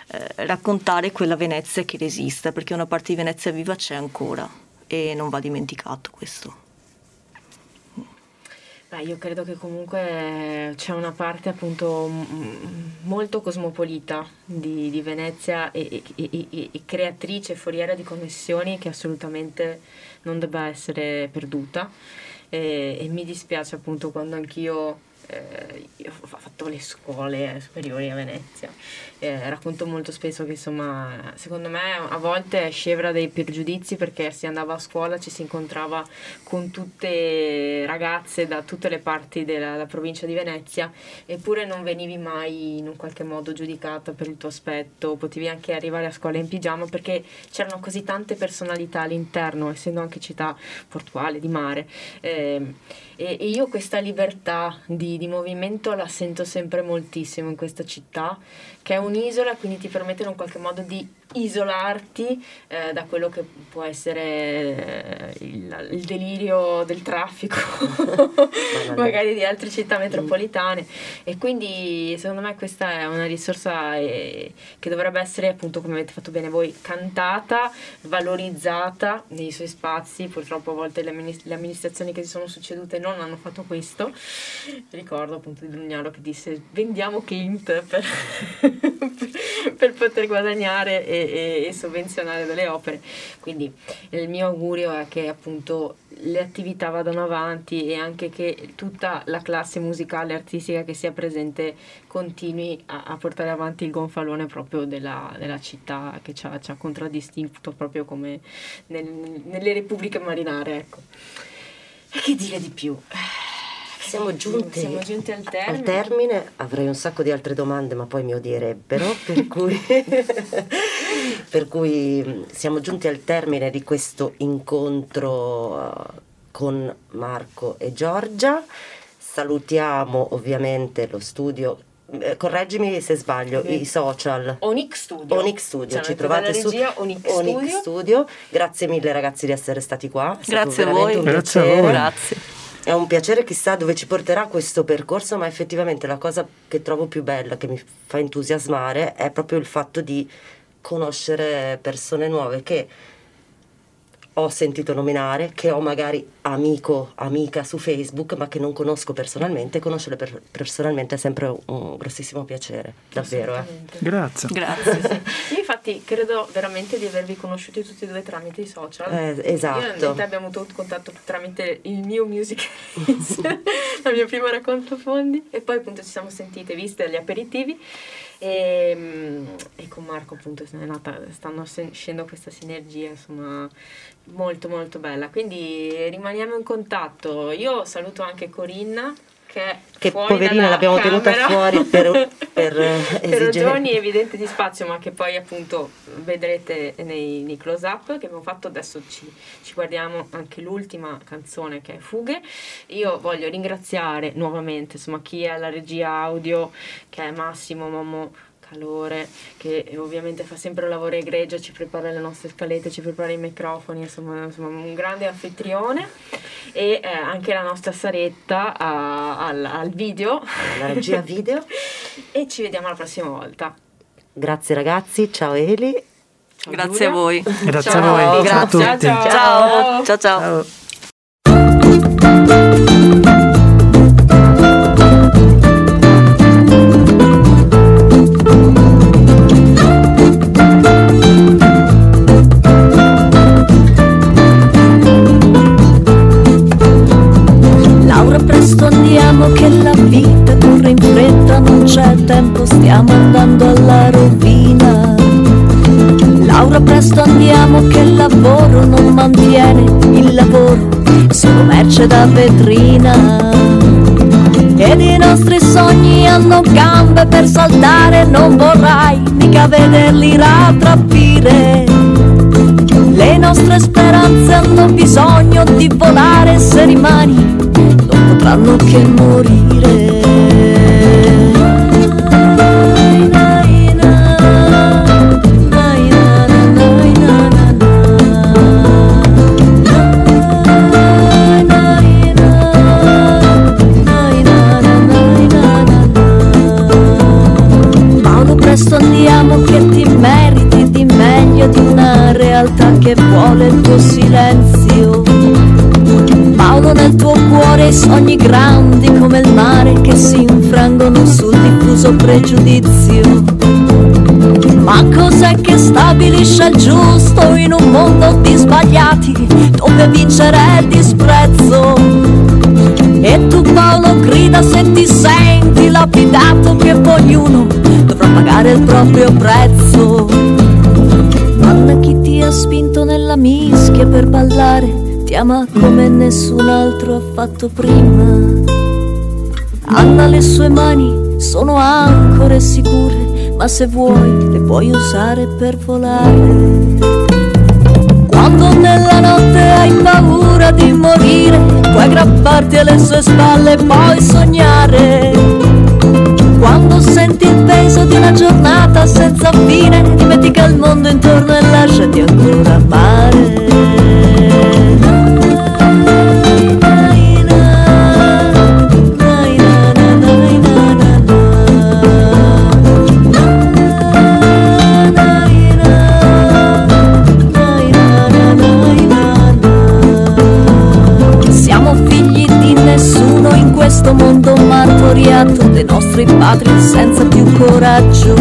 eh, raccontare quella Venezia che resiste, perché una parte di Venezia viva c'è ancora e non va dimenticato questo. Beh, io credo che comunque c'è una parte appunto molto cosmopolita di, di Venezia e, e, e, e, creatrice, foriera di connessioni che assolutamente non debba essere perduta. e mi dispiace appunto quando anch'io eh, io ho fatto le scuole superiori a Venezia. Eh, racconto molto spesso che insomma, secondo me a volte è scevra dei pregiudizi perché si andava a scuola, ci si incontrava con tutte ragazze da tutte le parti della, della provincia di Venezia, eppure non venivi mai in un qualche modo giudicata per il tuo aspetto, potevi anche arrivare a scuola in pigiama perché c'erano così tante personalità all'interno, essendo anche città portuale, di mare. Eh, e, e io questa libertà di, di movimento la sento sempre moltissimo in questa città, che è un'isola, quindi ti permette in qualche modo di isolarti eh, da quello che può essere eh, il, il, delirio del traffico magari di altre città metropolitane. E quindi secondo me questa è una risorsa eh, che dovrebbe essere appunto come avete fatto bene voi cantata, valorizzata nei suoi spazi. Purtroppo a volte le, amministra- le amministrazioni che si sono succedute non hanno fatto questo. Ricordo appunto di Brugnaro che disse vendiamo Clint per, per poter guadagnare e e, e, sovvenzionare delle opere. Quindi il mio augurio è che appunto le attività vadano avanti e anche che tutta la classe musicale e artistica che sia presente continui a, a portare avanti il gonfalone proprio della, della città che ci ha, ci ha, contraddistinto proprio come nel, nelle repubbliche marinare. Ecco. E che dire di più? Siamo giunti, Siamo giunti al, termine. al, termine. Avrei un sacco di altre domande, ma poi mi odierebbero. per, cui, per cui siamo giunti al termine di questo incontro uh, con Marco e Giorgia. Salutiamo ovviamente lo studio eh, correggimi se sbaglio, i social. Onyx Studio. Onyx Studio, ci trovate su Onyx, Onyx Studio. Studio. Grazie mille ragazzi di essere stati qua. Grazie a voi. Grazie a voi. Grazie. È un piacere chissà dove ci porterà questo percorso, ma effettivamente la cosa che trovo più bella, che mi fa entusiasmare, è proprio il fatto di conoscere persone nuove che ho sentito nominare, che ho magari amico, amica su Facebook, ma che non conosco personalmente. Conoscere per, personalmente è sempre un grossissimo piacere, davvero. Eh. Grazie. Grazie. Sì. Io infatti credo veramente di avervi conosciuti tutti e due tramite i social. Eh, esatto. Io in realtà abbiamo avuto contatto tramite il mio music la mia prima racconto fondi, e poi appunto ci siamo sentite, viste agli aperitivi. E, ehm, e, con Marco appunto nata, stanno nascendo questa sinergia insomma molto molto bella. Quindi rimaniamo in contatto. Io saluto anche Corinna che, che poverina l'abbiamo camera. tenuta fuori per, per, per ragioni evidenti di spazio ma che poi appunto vedrete nei, nei close up che abbiamo fatto. Adesso ci, ci, guardiamo anche l'ultima canzone che è Fughe. Io voglio ringraziare nuovamente insomma chi è alla regia audio che è Massimo Momo calore, che ovviamente fa sempre un lavoro egregio, ci prepara le nostre scalette, ci prepara i microfoni, insomma, insomma un grande anfitrione e eh, anche la nostra Saretta a, al, al video. La regia video. e ci vediamo la prossima volta. Grazie ragazzi, ciao Eli. Ciao Grazie Giulia. a voi. Grazie ciao. a voi. Grazie. Ciao, ciao. ciao. ciao. ciao. ciao. Sappiamo che la vita corre in fretta, non c'è tempo, stiamo andando alla rovina. Laura presto andiamo che il lavoro non mantiene il lavoro, è solo merce da vetrina. Ed i nostri sogni hanno gambe per saltare, non vorrai mica vederli rattrappire. Le nostre speranze hanno bisogno di volare se rimani potranno che morire. presto andiamo che ti meriti di meglio di una realtà che vuole il tuo silenzio. I sogni grandi come il mare che si infrangono sul diffuso pregiudizio. Ma cos'è che stabilisce il giusto in un mondo di sbagliati dove vincere è il disprezzo? E tu Paolo grida se ti senti lapidato che poi ognuno dovrà pagare il proprio prezzo. Anna chi ti ha spinto nella mischia per ballare, ti ama come nessun altro ha fatto prima. Anna le sue mani sono ancore sicure, ma se vuoi le puoi usare per volare. Quando nella notte hai paura di morire, puoi aggrapparti alle sue spalle e poi sognare quando senti il peso di una giornata senza fine, dimentica il mondo intorno e lasciati ancora amare. Martoriato dei nostri padri senza più coraggio.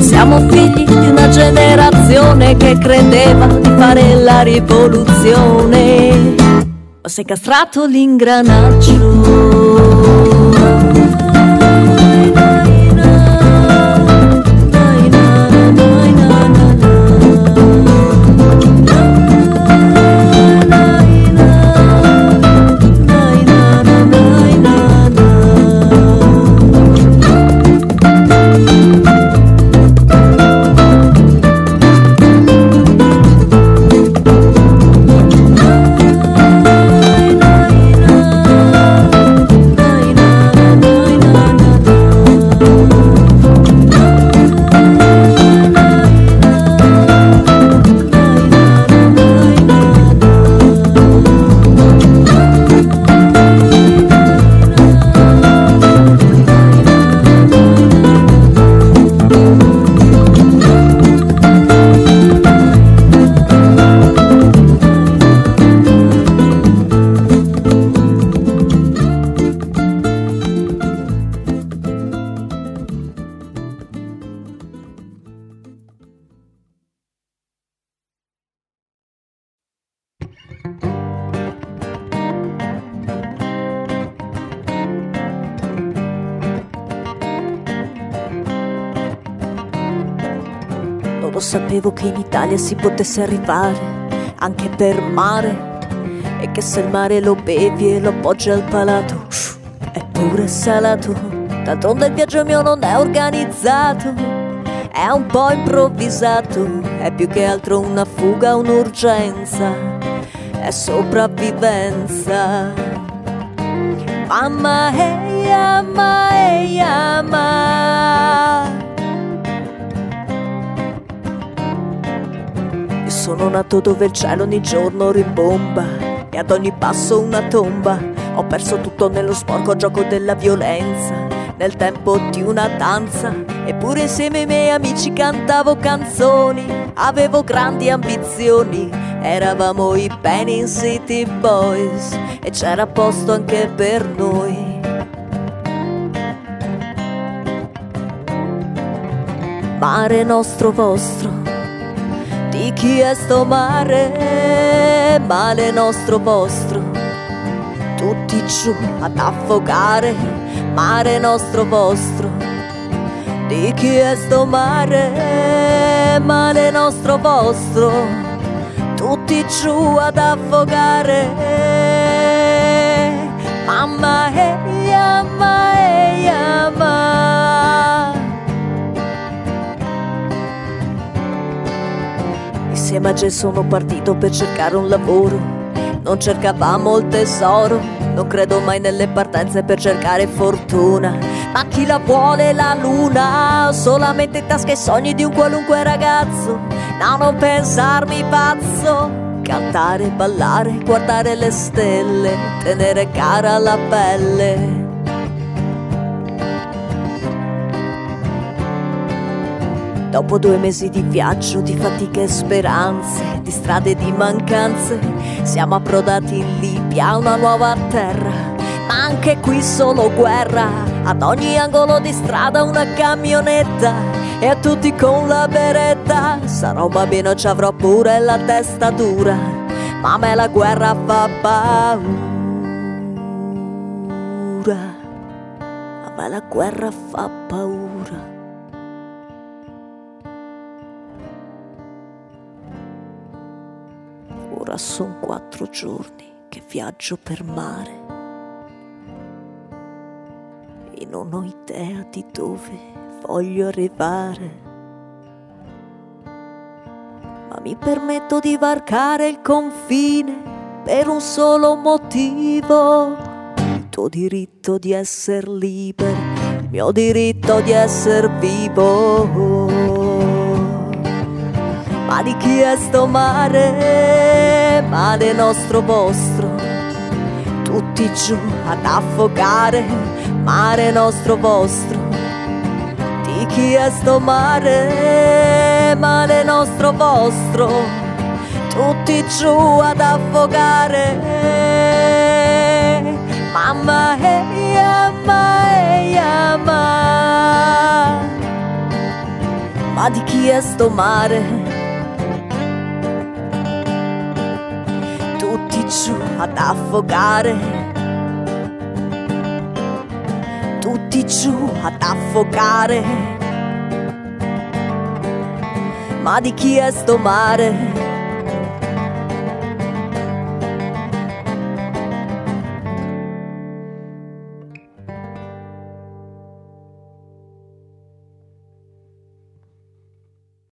Siamo figli di una generazione che credeva di fare la rivoluzione, ma si è castrato l'ingranaggio. Che in Italia si potesse arrivare anche per mare e che se il mare lo bevi e lo appoggi al palato è pure salato. D'altronde il viaggio mio non è organizzato, è un po' improvvisato, è più che altro una fuga, un'urgenza, è sopravvivenza. Mamma, ehi, mamma, ehi, mamma. Sono nato dove il cielo ogni giorno rimbomba e ad ogni passo una tomba. Ho perso tutto nello sporco gioco della violenza, nel tempo di una danza. Eppure insieme ai miei amici cantavo canzoni, avevo grandi ambizioni. Eravamo i Penny City Boys e c'era posto anche per noi. Mare nostro vostro di chi è sto mare, male nostro vostro, tutti giù ad affogare, mare nostro vostro, di chi è sto mare, mare nostro vostro, tutti giù ad affogare. Mamma e mamma e mamma. Insieme a Ge sono partito per cercare un lavoro, non cercavamo il tesoro, non credo mai nelle partenze per cercare fortuna ma chi la vuole la luna? Solamente tasca e sogni di un qualunque ragazzo. No, non pensarmi pazzo. Cantare, ballare, guardare le stelle, tenere cara la pelle. Dopo due mesi di viaggio, di fatiche e speranze, di strade e di mancanze, siamo approdati in Libia, una nuova terra ma anche qui solo guerra. Ad ogni angolo di strada una camionetta e a tutti con la beretta. Sarò bambino, ci avrò pure la testa dura, ma a me la guerra fa paura. A me la guerra fa paura. Ora sono quattro giorni che viaggio per mare e non ho idea di dove voglio arrivare. Ma mi permetto di varcare il confine per un solo motivo. Il tuo diritto di essere libero, il mio diritto di essere vivo. Ma di chi è sto mare? Mare nostro vostro, tutti giù ad affogare mare nostro vostro, di chi è sto mare, mare nostro vostro, tutti giù ad affogare. Mamma e mamma e mamma, ma di chi è sto mare? Giù ad affogare tutti giù ad affogare. Ma di chi è sto mare?